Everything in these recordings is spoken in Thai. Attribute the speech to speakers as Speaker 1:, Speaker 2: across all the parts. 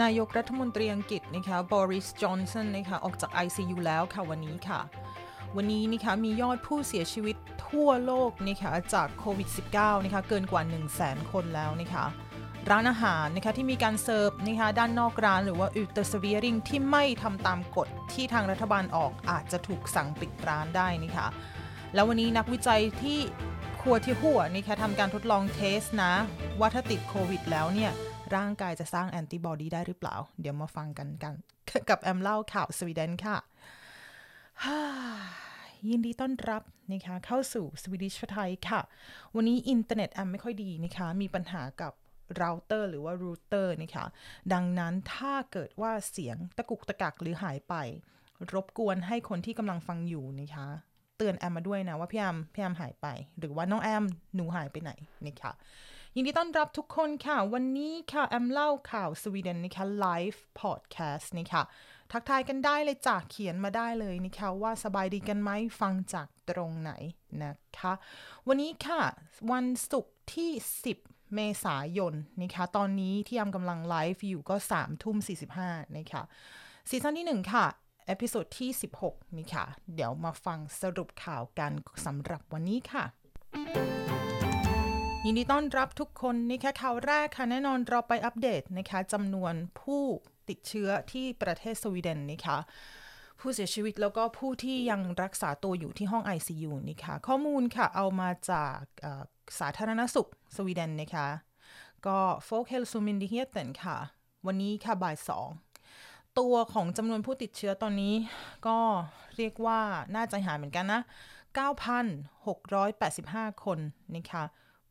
Speaker 1: นายกรัฐมนตรีอังกฤษนะคะบริสจอนสันนะคะออกจาก ICU แล้วค่ะวันนี้ค่ะ วันนี้นะคะมียอดผู้เสียชีวิตทั่วโลกนะคะจากโควิด -19 นะคะเกินกว่า 1 0 0 0 0แสนคนแล้วนะคะร้านอาหารนะคะที่มีการเสิร์ฟนะคะด้านนอกร้านหรือว่าอุตสเวียริงที่ไม่ทำตามกฎที่ทางรัฐบาลออกอาจจะถูกสั่งปิดร้านได้นะคะแล้ววันนี้นักวิจัยที่ครัวที่หัวนะคะทำการทดลองเทสนะว่าถ้าติดโควิดแล้วเนี่ย ร่างกายจะสร้างแอนติบอดีได้หรือเปล่า เดี๋ยวมาฟังกันกัน กับแอมเล่าข่าวสวีเดนค่ะ ยินดีต้อนรับนะคะเข้าสู่ Swedish4Thai ค่ะ วันนี้อินเทอร์เน็ตแอมไม่ค่อยดีนะคะ มีปัญหากับเราเตอร์หรือว่ารูเตอร์นะคะดังนั้นถ้าเกิดว่าเสียงตะกุกตะกักหรือหายไป รบกวนให้คนที่กำลังฟังอยู่นะคะเตือนแอมมาด้วยนะว่าพี่แอมพี่แอมหายไป หรือว่าน้องแอมหนูหายไปไหนนะคะ ยินดีต้อนรับทุกคนค่ะ วันนี้ค่ะแอมเล่าข่าวสวีเดนนะคะ live podcast นะคะทักทายกันได้เลยจากเขียนมาได้เลยนะคะว่าสบายดีกันไหมฟังจากตรงไหนนะคะ วันนี้ค่ะ วันศุกร์ที่ 10เมษายนนะคะตอนนี้ที่แอมกำลังไลฟ์อยู่ก็3ทุ่ม45นะคะ season ที่ 1 ค่ะ episode ที่ 16นี่ค่ะ เดี๋ยวมาฟังสรุปข่าวกันสำหรับวันนี้ค่ะ ยินดีต้อนรับทุกคนนะคะข่าวแรกค่ะแน่นอนเราไปอัปเดตนะคะจำนวนผู้ติดเชื้อที่ประเทศสวีเดนนะคะผู้เสียชีวิตแล้วก็ผู้ที่ยังรักษาตัวอยู่ที่ห้อง ICU นะคะข้อมูลค่ะเอามาจากสาธารณสุขสวีเดนนะคะก็ Folk Hälsomyndigheten ค่ะ วันนี้ค่ะบ่ายสองตัวของจำนวนผู้ติดเชื้อตอนนี้ก็เรียกว่าน่าใจหายเหมือนกันนะ 9,685 คนนะคะ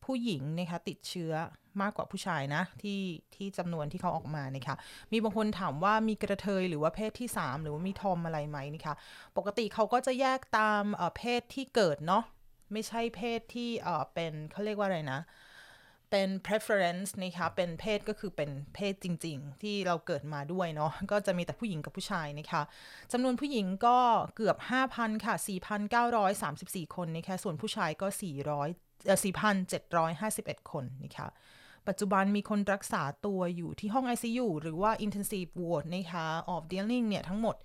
Speaker 1: ผู้หญิงนะคะติดเชื้อมากกว่าผู้ชายนะ ที่ที่จำนวนที่เขาออกมานะคะมีบางคนถามว่ามีกระเทยหรือว่าเพศที่ 3 หรือว่ามีทอมอะไรไหมนะคะปกติเขาก็จะแยกตามเพศที่เกิดเนาะไม่ใช่เพศที่เออเป็นเขาเรียกว่าอะไรนะ เป็น preference นะคะเป็นเพศก็คือเป็นเพศจริง ๆ ที่เราเกิดมาด้วยเนาะก็จะมีแต่ผู้หญิงกับผู้ชายนะคะจำนวนผู้หญิงก็เกือบ 5,000 ค่ะ 4,934 คนนะคะส่วนผู้ชายก็ 400 4,751 คนนะคะปัจจุบันมีคนรักษาตัวอยู่ที่ห้อง ICU หรือว่า Intensive Ward นะคะ of Dealing เนี่ย ทั้งหมด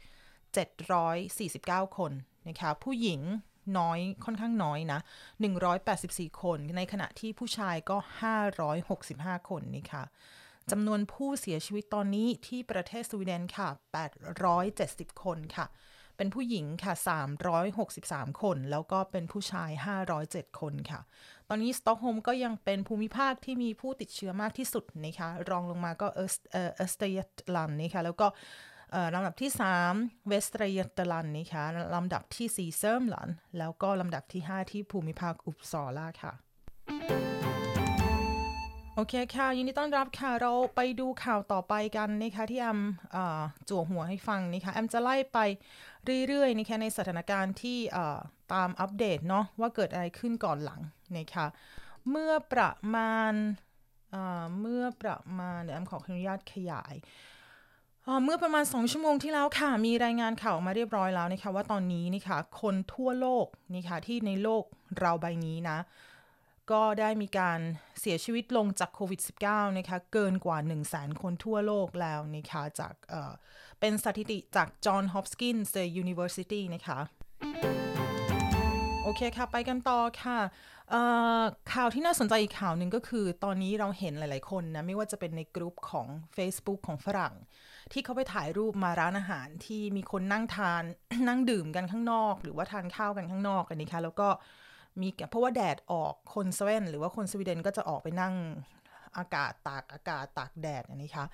Speaker 1: 749 คนนะคะผู้หญิงน้อยค่อนข้างน้อยนะ 184 คน ในขณะที่ผู้ชายก็ 565 คนนะคะจำนวนผู้เสียชีวิตตอนนี้ที่ประเทศสวีเดนค่ะ 870 คนค่ะ เป็นผู้หญิงค่ะ 363 คน แล้วก็เป็นผู้ชาย 507 คนค่ะ ตอนนี้สตอกโฮล์มก็ยังเป็นภูมิภาคที่มีผู้ติดเชื้อมากที่สุดนะคะ รองลงมาก็ Östergötland นะคะ แล้วก็ลำดับที่ 3 เวสเตรเยตลันนะคะลำดับที่ 4 เซิร์มลัน แล้วก็ลำดับที่ 5 ที่ภูมิภาคอุปซอล่าค่ะ โอเคค่ะยินดีต้อนรับค่ะ เราไปดูข่าวต่อไปกันนะคะที่แอมจั่วหัวให้ฟังนะคะแอมจะไล่ไปเรื่อยๆนะคะในสถานการณ์ที่ตามอัปเดตเนาะว่าเกิดอะไรขึ้นก่อนหลังนะคะเมื่อประมาณเมื่อประมาณเดี๋ยวแอมขออนุญาตขยายเมื่อประมาณ 2 ชั่วโมงที่แล้วค่ะ มีรายงานข่าวออกมาเรียบร้อยแล้วนะคะว่าตอนนี้นะคะคนทั่วโลกนะคะที่ในโลกเราใบนี้นะ ก็ได้มีการเสียชีวิตลงจากโควิด -19 นะคะ เกินกว่า 1 0 0 0 0แสนคนทั่วโลกแล้วนะคะจากเเป็นสถิติจาก John Hopkins University นะคะ โอเคค่ะ ไปกันต่อค่ะข่าวที่น่าสนใจอีกข่าวหนึ่งก็คือ ตอนนี้เราเห็นหลาย ๆ คนนะ ไม่ว่าจะเป็นในกลุ่มของ Facebook ของฝรั่ง ที่เขาไปถ่ายรูปมาร้านอาหารที่มีคนนั่งทาน นั่งดื่มกันข้างนอก หรือว่าทานข้าวกันข้างนอกกันนี้ค่ะแล้วก็ มีเพราะว่าแดดออกคนสวีเดนหรือว่าคนสวีเดนก็จะออกไปนั่งอากาศตากอากาศตากแดดนนี้ค่ะ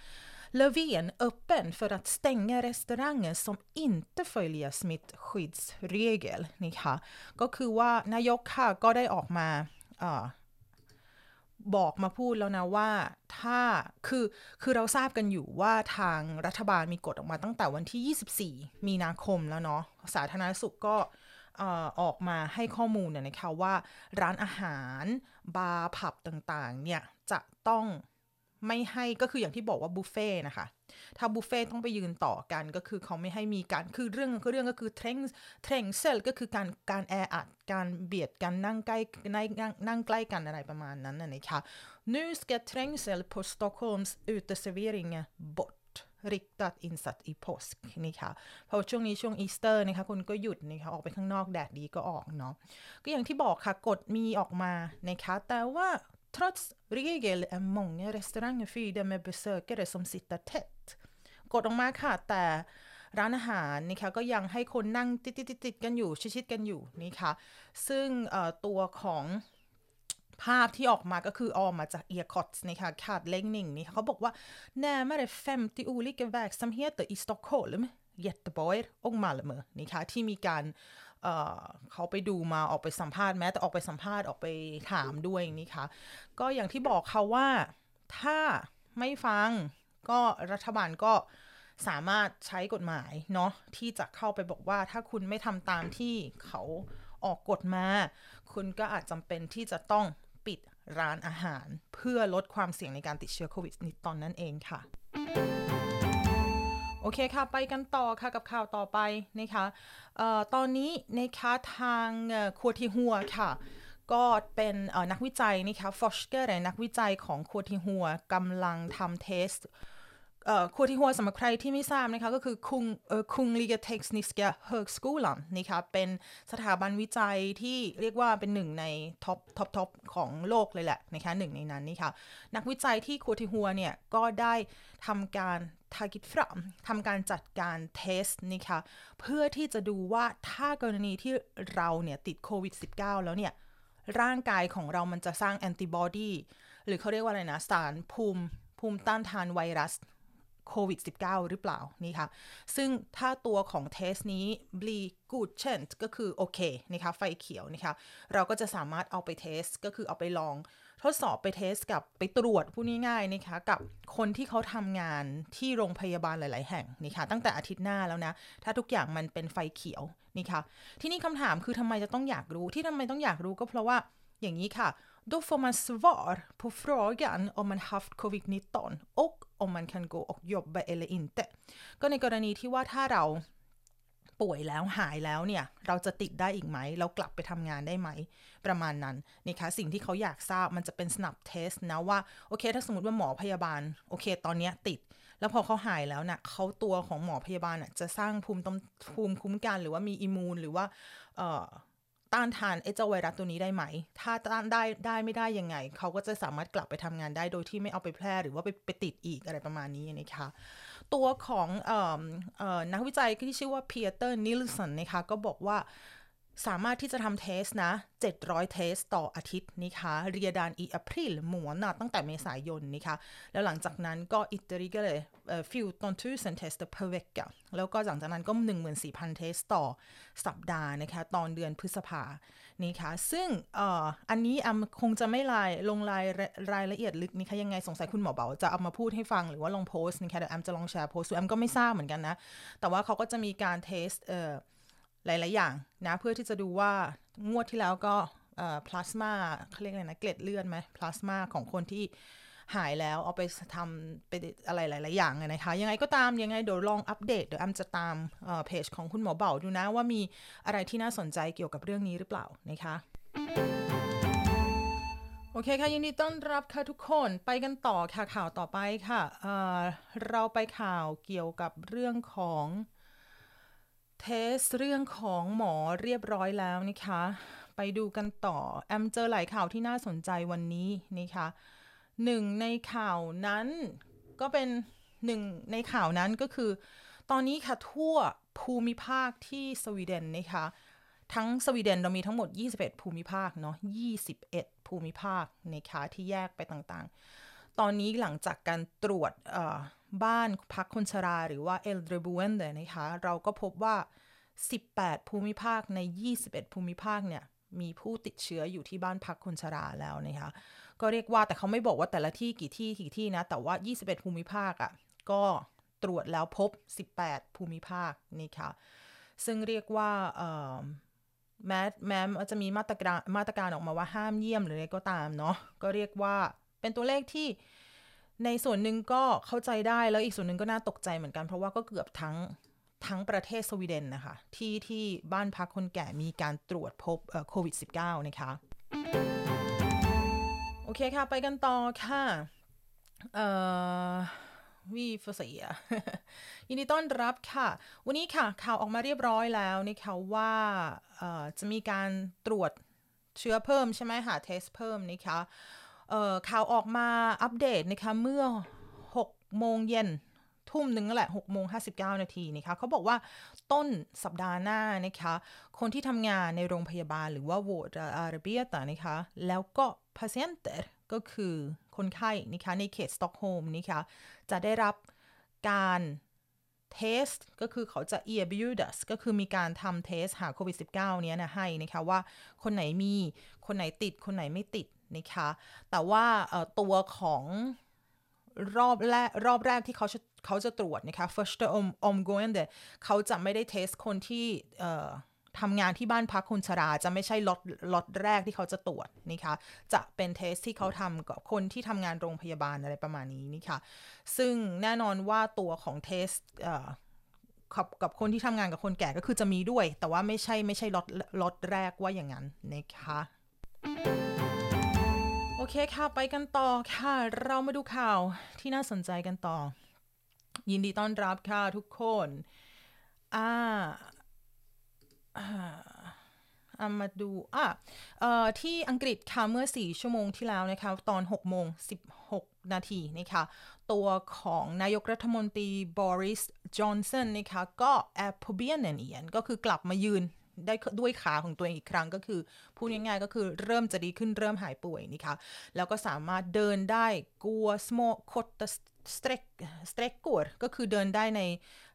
Speaker 1: Löfven öppen för att stänga restauranger som inte följer smittskyddsregel นี่ค่ะก็คือว่านายกค่ะก็ได้ออกมาอบอกมาพูดแล้วนะว่าถ้าคือคือเราทราบกันอยู่ว่าทางรัฐบาลมีกฎออกมาตั้งแต่วันที่ 24 มีนาคมแล้วเนาะสาธารณสุขก็ ออกมาให้ข้อมูลเนี่ยนะคะว่าร้านอาหารบาร์ผับต่างๆ เนี่ยจะต้องไม่ให้ก็คืออย่างที่บอกว่าบุฟเฟ่นะคะ ถ้าบุฟเฟ่ต้องไปยืนต่อกันก็คือเขาไม่ให้มีการคือเรื่องคือเรื่องก็คือเทรงträngsel ก็คือการการแออัดการเบียดกันนั่งใกล้นั่งนั่งใกล้กันอะไรประมาณนั้นนะคะ Nu ska trängsel på Stockholms uteserveringar bort riktad insats i påsk นี่ค่ะเพราะช่วงนี้ช่วงอีสเตอร์นะคะคนก็หยุดนะคะออกไปข้างนอกแดดดีก็ออกเนาะก็อย่างที่บอกค่ะกฎมีออกมานะคะแต่ว่า trots regel är många restauranger fyllda med besökare som sitter tätt กดออกมาค่ะ แต่ร้านอาหารนะคะก็ยังให้คนนั่งติดติดติดกันอยู่ ชิดๆกันอยู่นี่ค่ะซึ่งตัวของ ภาพที่ออกมาก็คือออกมาจาก e a r c o t s นะคะขาดเล้งหนึ่งนี่เขาบอกว่า närmare 50 olika verksamheter i Stockholm Göteborg och Malmö นะคะที่มีการเเขาไปดูมาออกไปสัมภาษณ์แม้แต่ออกไปสัมภาษณ์ออกไปถามด้วยนี่ค่ะก็อย่างที่บอกเขาว่าถ้าไม่ฟังก็รัฐบาลก็สามารถใช้กฎหมายเนาะที่จะเข้าไปบอกว่าถ้าคุณไม่ทำตามที่เขาออกกฎมา คุณก็อาจจำเป็นที่จะต้อง ร้านอาหาร เพื่อลดความเสี่ยงในการติดเชื้อโควิดในตอนนั้นเองค่ะ โอเคค่ะ ไปกันต่อค่ะกับข่าวต่อไปนะคะออตอนนี้นะคะทางคัวทีหัวค่ะก็เป็นนักวิจัยนะคะ forskare นักวิจัยของ KTH กำลังทำ test KTH สำหรับใครที่ไม่ทราบนะคะก็คือ Kung Kungliga Tekniska högskolan นะคะเป็นสถาบันวิจัยที่เรียกว่าเป็นหนึ่งใน top top top ของโลกเลยแหละนะคะหนึ่งในนั้นนี่ค่ะนักวิจัยที่ KTH เนี่ย ก็ได้ทำการ tagit fram ทำการจัดการ test นะคะเพื่อที่จะดูว่าถ้ากรณีที่เราเนี่ย ติดโควิด -19 แล้วเนี่ย ร่างกายของเรามันจะสร้างแอนติบอดีหรือเขาเรียกว่าอะไรนะ สารภูมิภูมิต้านทานไวรัส โควิด -19 หรือเปล่านี่ค่ะ ซึ่งถ้าตัวของเทสนี้ bli godkänt ก็คือโอเคนะคะไฟเขียวนะคะเราก็จะสามารถเอาไปเทส ก็คือเอาไปลอง ทดสอบไปเทสกับไปตรวจพูดง่ายๆนะคะกับคนที่เขาทำงานที่โรงพยาบาลหลาย ๆ แห่งนี่ค่ะตั้งแต่อาทิตย์หน้าแล้วนะ ถ้าทุกอย่างมันเป็นไฟเขียวนี่ค่ะที่นี่คำถามคือทำไมจะต้องอยากรู้ที่ทำไมต้องอยากรู้ก็เพราะว่าอย่างนี้ค่ะ då får man svar på frågan om man haft covid-19 och om man kan gå och jobba eller inte ก็ในกรณีที่ว่าถ้าเราป่วยแล้วหายแล้วเนี่ย เราจะติดได้อีกไหม เรากลับไปทำงานได้ไหม ประมาณนั้นนะคะสิ่งที่เขาอยากทราบมันจะเป็นสนับเทสนะว่า โอเค ถ้าสมมติว่าหมอพยาบาล โอเค ตอนนี้ติด แล้วพอเขาหายแล้วนะ่ะเขาตัวของหมอพยาบาลนะ่ะจะสร้างภูมิต้ภูมิคุ้มกัน หรือว่ามี immun หรือว่าเอ่อ ต้านทานไอ้เจ้าไวรัสตัวนี้ได้ไหม ถ้าต้านได้ได้ไม่ได้ยังไง เขาก็จะสามารถกลับไปทำงานได้โดยที่ไม่เอาไปแพร่หรือว่าไปไปติดอีกอะไรประมาณนี้นะคะ ตัวของออนักวิจัยที่ชื่อว่า Peter Nilsson นะคะก็บอกว่า สามารถที่จะทำ test นะ 700 test ต่ออาทิตย์นะคะ redan i april månad นะตั้งแต่เมษายนนะคะแล้วหลังจากนั้นก็ ytterligare fjorton tusen test per vecka แล้วก็หลังจากนั้นก็ 14,000 test ต่อสัปดาห์นะคะตอนเดือนพฤษภานี่ค่ะซึ่งออันนี้แอมคงจะไม่ลายลงรายรายละเอียดลึกนี่ค่ะยังไงสงสัยคุณหมอเบาจะเอามาพูดให้ฟังหรือว่าลงโพสต์นะคะเดี๋ยวแอมจะลองแชร์โพสต์แอมก็ไม่ทราบเหมือนกันนะ แต่ว่าเขาก็จะมีการ test เอ่อ หลาย ๆ อย่างนะเพื่อที่จะดูว่างวดที่แล้วก็พลาสมาเขาเรียกอะไรนะเกล็ดเลือดไหมพลาสมาของคนที่หายแล้วเอาไปทำไปอะไรหลาย ๆ อย่างนะคะ ยังไงก็ตามยังไงเดี๋ยวลองอัปเดตเดี๋ยวแอมจะตามเพจของคุณหมอเบาดูนะว่ามีอะไรที่น่าสนใจเกี่ยวกับเรื่องนี้หรือเปล่านะคะโอเคค่ะยินดีต้อนรับค่ะทุกคนไปกันต่อค่ะข่าวต่อไปค่ะเเราไปข่าวเกี่ยวกับเรื่องของ เทสเรื่องของหมอเรียบร้อยแล้วนะคะ ไปดูกันต่อ แอมเจอหลายข่าวที่น่าสนใจวันนี้นะคะหนึ่งในข่าวนั้นก็เป็นหนึ่งในข่าวนั้นก็คือ ตอนนี้ค่ะทั่วภูมิภาคที่สวีเดนนะคะ ทั้งสวีเดนเรามีทั้งหมด 21 ภูมิภาคเนาะ21 ภูมิภาคนะคะที่แยกไปต่างๆ ตอนนี้หลังจากการตรวจ บ้านพักคนชราหรือว่าเอลเดรบูเอนเดนะคะ เราก็พบว่า 18 ภูมิภาคใน 21 ภูมิภาคเนี่ยมีผู้ติดเชื้ออยู่ที่บ้านพักคนชราแล้วนะคะ ก็เรียกว่าแต่เขาไม่บอกว่าแต่ละที่กี่ที่กี่ที่นะ แต่ว่า 21 ภูมิภาคอะ่ะ ก็ตรวจแล้วพบ 18 ภูมิภาคนี่ค่ะ ซึ่งเรียกว่าแม้แม้จะมีมาตรการมาตรการออกมาว่าห้ามเยี่ยมหรืออะไรก็ตามเนาะ ก็เรียกว่าเป็นตัวเลขที่ ในส่วนหนึ่งก็เข้าใจได้แล้วอีกส่วนหนึ่งก็น่าตกใจเหมือนกัน เพราะว่าก็เกือบทั้งทั้งประเทศสวีเดนนะคะ ที่ที่บ้านพักคนแก่มีการตรวจพบโควิด -19 นะคะ โอเคค่ะ ไปกันต่อค่ะเวีฟเสียยินดีต้อนรับค่ะ วันนี้ค่ะ ข่าวออกมาเรียบร้อยแล้วนะคะว่าจะมีการตรวจเชื้อเพิ่มใช่ไหมหาเทสเพิ่มนะคะ ข่าวออกมาอัปเดตนะคะเมื่อ 6 โมงเย็นทุ่มหนึ่งแหละ6โมง59 นาทีนะคะเขาบอกว่าต้นสัปดาห์หน้านะคะ คนที่ทำงานในโรงพยาบาลหรือว่าวอร์ดอาร์เบียตนะคะ แล้วก็ patienter ก็คือคนไข้นะคะในเขตสต็อกโฮล์มนะคะ จะได้รับการ test ก็คือเขาจะ e b u d u s ก็คือมีการทำ test หาโควิด -19 เนี้ยนะให้นะคะว่าคนไหนมีคนไหนติดคนไหนไม่ติด นะคะ แต่ว่าตัวของรอบแรกรอบแรกที่เขาจะเขาจะตรวจนะคะ första omgången เขาจะไม่ได้ test คนที่ทำงานที่บ้านพักคนชราจะไม่ใช่ล็อตล็อตแรกที่เขาจะตรวจนะคะจะเป็น test ที่เขาทำกับคนที่ทำงานโรงพยาบาลอะไรประมาณนี้นี่ค่ะซึ่งแน่นอนว่าตัวของ test กับกับคนที่ทำงานกับคนแก่ก็คือจะมีด้วย แต่ว่าไม่ใช่ไม่ใช่ล็อตล็อตแรกว่าอย่างนั้นนะคะ โอเคค่ะ ไปกันต่อค่ะ เรามาดูข่าวที่น่าสนใจกันต่อ ยินดีต้อนรับค่ะทุกคนอ่าอามาดูอะที่อังกฤษค่ะเมื่อ 4 ชั่วโมงที่แล้วนะคะ ตอน6โมง 16 นาทีนะคะ ตัวของนายกรัฐมนตรีบอริสจอห์นสันนะคะ ก็แอปพเบียนเนียนก็คือกลับมายืน ได้ด้วยขาของตัวเองอีกครั้งก็คือพูดง่ายๆก็คือเริ่มจะดีขึ้นเริ่มหายป่วยนี่คะแล้วก็สามารถเดินได้กัวสโมคตสเตรกสเตรกกวดก็คือเดินได้ใน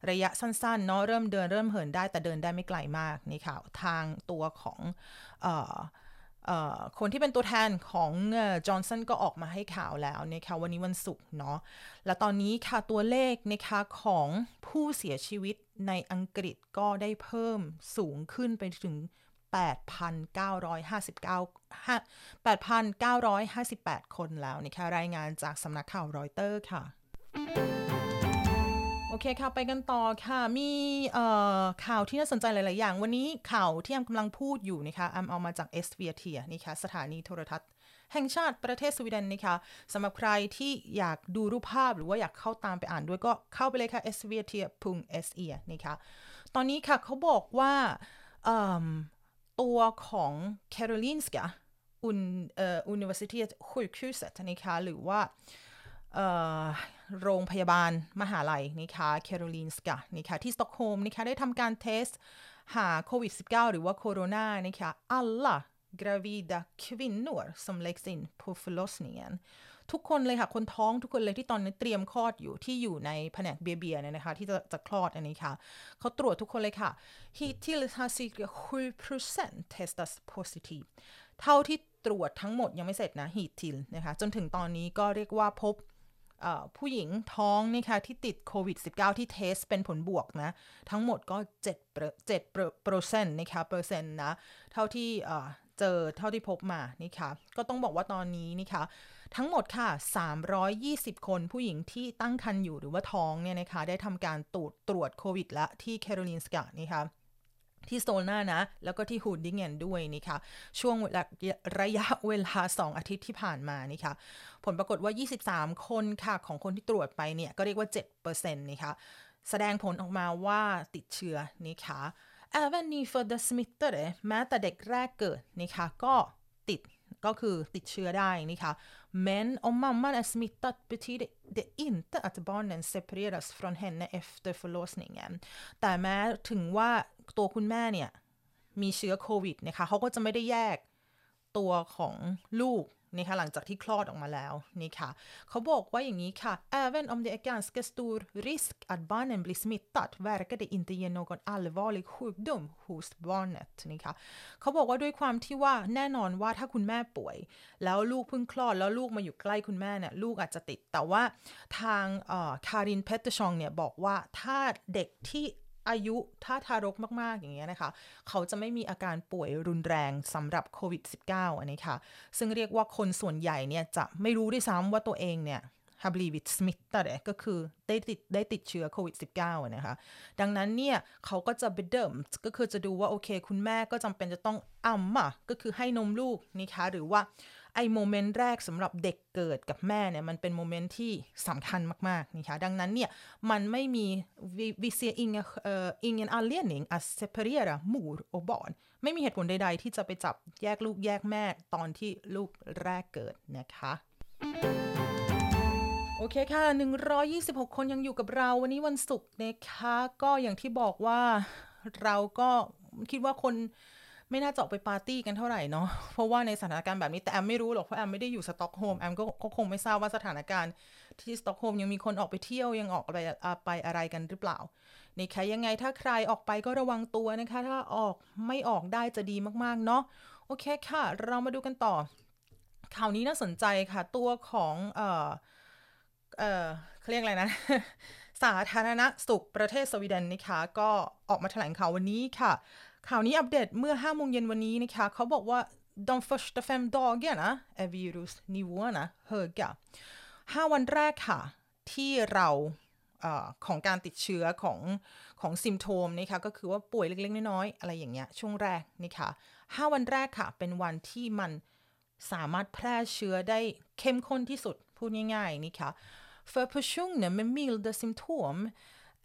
Speaker 1: ระยะสั้นๆเนาะเริ่มเดินเริ่มเหินได้แต่เดินได้ไม่ไกลมากนี่ค่ะทางตัวของ คนที่เป็นตัวแทนของจอห์นสันก็ออกมาให้ข่าวแล้วนะคะวันนี้วันศุกร์เนาะและตอนนี้ค่ะตัวเลขนะคะของผู้เสียชีวิตในอังกฤษก็ได้เพิ่มสูงขึ้นไปถึง 8,959 8,958 คนแล้วนะคะรายงานจากสำนักข่าวรอยเตอร์ค่ะ โอเคค่ะไปกันต่อค่ะ มีข่าวที่น่าสนใจหลาย ๆ อย่าง วันนี้ข่าวที่แอมกำลังพูดอยู่นะคะแอมเอามาจาก SVT นี่ค่ะสถานีโทรทัศน์แห่งชาติประเทศสวีเดนนะคะสำหรับใครที่อยากดูรูปภาพหรือว่าอยากเข้าตามไปอ่านด้วยก็เข้าไปเลยค่ะ s v t s e นะคะตอนนี้ค่ะเขาบอกว่าตัวของ Karolinska อุนเอ่อ Universitetssjukhuset นะคะหรือว่า โรงพยาบาลมหาลัยนะคะ Karolinska นะคะที่สต็อกโฮล์มนะคะได้ทำการ test หาโควิด -19 หรือว่าโคโรนานะคะ alla gravida kvinnor som läggs in på förlossningen ทุกคนเลยค่ะ คนท้องทุกคนเลยที่ตอนนี้เตรียมคลอดอยู่ที่อยู่ในแผนก BB เนี่ยนะคะ ที่จะจะคลอดอันนี้ค่ะ เขาตรวจทุกคนเลยค่ะ hittills har cirka 7% testas positiv เท่าที่ตรวจทั้งหมดยังไม่เสร็จนะ hittills นะคะ จนถึงตอนนี้ก็เรียกว่าพบ ผู้หญิงท้องนี่ค่ะที่ติดโควิด -19 ที่เทสเป็นผลบวกนะ ทั้งหมดก็7เ7เปอร์เซ็นต์นะคะเปอร์เซ็นต์นะเท่าที่เจอเท่าที่พบมานี่ค่ะก็ต้องบอกว่าตอนนี้นี่ค่ะทั้งหมดค่ะ 320 คนผู้หญิงที่ตั้งครรภ์อยู่หรือว่าท้องเนี่ยนะคะได้ทำการตรวจตรวจโควิดละที่แคโรลินสกานี่ค่ะ ที่โซลนานะ แล้วก็ที่ฮูดดิ้งเงนด้วยนี่ค่ะช่วงระยะเวลา 2 อาทิตย์ที่ผ่านมานี่ค่ะผลปรากฏว่า 23 คนค่ะ ของคนที่ตรวจไปเนี่ย ก็เรียกว่า 7%นี่ค่ะแสดงผลออกมาว่าติดเชื้อนี่ค่ะ även nyfödda smittade แม้แต่เด็กแรกเกิดนี่ค่ะก็ติดก็คือติดเชื้อได้นี่ค่ะ men om mamman är smittad betyder det inte att barnen separeras från henne efter förlossningen แต่แม้ถึงว่า ตัวคุณแม่เนี่ย มีเชื้อโควิดนะคะเขาก็จะไม่ได้แยกตัวของลูกนี่ค่ะหลังจากที่คลอดออกมาแล้วนี่ค่ะเขาบอกว่าอย่างนี้ค่ะ även om det är ganska stor risk att barnen blir smittat verkar det inte ge någon allvarlig sjukdom hos barnet นี่ค่ะเขาบอกว่าด้วยความที่ว่าแน่นอนว่าถ้าคุณแม่ป่วย แล้วลูกเพิ่งคลอดแล้วลูกมาอยู่ใกล้คุณแม่เนี่ยลูกอาจจะติด แต่ว่าทางคารินเพตเตชองเนี่ยบอกว่าถ้าเด็กที่ อายุถ้าทารกมาก ๆ อย่างเงี้ยนะคะ เขาจะไม่มีอาการป่วยรุนแรงสำหรับโควิด -19 อันนี้ค่ะ ซึ่งเรียกว่าคนส่วนใหญ่เนี่ยจะไม่รู้ด้วยซ้ำว่าตัวเองเนี่ยฮับลีวิตสมิตต์ก็คือได้ติดได้ติดเชื้อโควิด -19 นะคะ ดังนั้นเนี่ยเขาก็จะเบเดิมก็คือจะดูว่า โอเค คุณแม่ก็จำเป็นจะต้องอัมอะก็คือให้นมลูกนี่คะหรือว่า ไอ้ moment แรกสำหรับเด็กเกิดกับแม่เนี่ยมันเป็น moment ที่สำคัญมาก ๆ นะคะดังนั้นเนี่ยมันไม่มี vi ser inga, uh, ingen anledning att separera mor och barn ไม่มีเหตุผลใด ๆ ที่จะไปจับแยกลูกแยกแม่ตอนที่ลูกแรกเกิดนะคะโอเคค่ะ 126 คนยังอยู่กับเราวันนี้วันศุกร์นะคะ ก็อย่างที่บอกว่าเราก็คิดว่าคน ไม่น่าจะออกไปปาร์ตี้กันเท่าไหร่เนาะเพราะว่าในสถานการณ์แบบนี้แต่แอมไม่รู้หรอกเพราะแอมไม่ได้อยู่สต็อกโฮล์มแอมก็คงไม่ทราบว่าสถานการณ์ที่สต็อกโฮล์มยังมีคนออกไปเที่ยวยังออกไปไปอะไรกันหรือเปล่านี่ค่ะยังไงถ้าใครออกไปก็ระวังตัวนะคะ ถ้าออกไม่ออกได้จะดีมากๆเนาะโอเคค่ะ เรามาดูกันต่อ ข่าวนี้น่าสนใจค่ะ ตัวของเอ่อเอ่อเขาเรียกอะไรนะสาธารณสุขประเทศสวีเดนนะคะก็ออกมาแถลงข่าววันนี้ค่ะ ข่าวนี้อัปเดตเมื่อ5โมงเย็นวันนี้นะคะ เขาบอกว่า de första fem dagarna är virusnivåerna höga 5วันแรกค่ะ ที่เราอของการติดเชื้อของของซิมโทมนะคะก็คือว่าป่วยเล็กๆ น้อยๆ อะไรอย่างเงี้ยช่วงแรกนะคะ5วันแรกค่ะ เป็นวันที่มันสามารถแพร่เชื้อได้เข้มข้นที่สุด พูดง่ายๆนะคะ För personer med milda symptom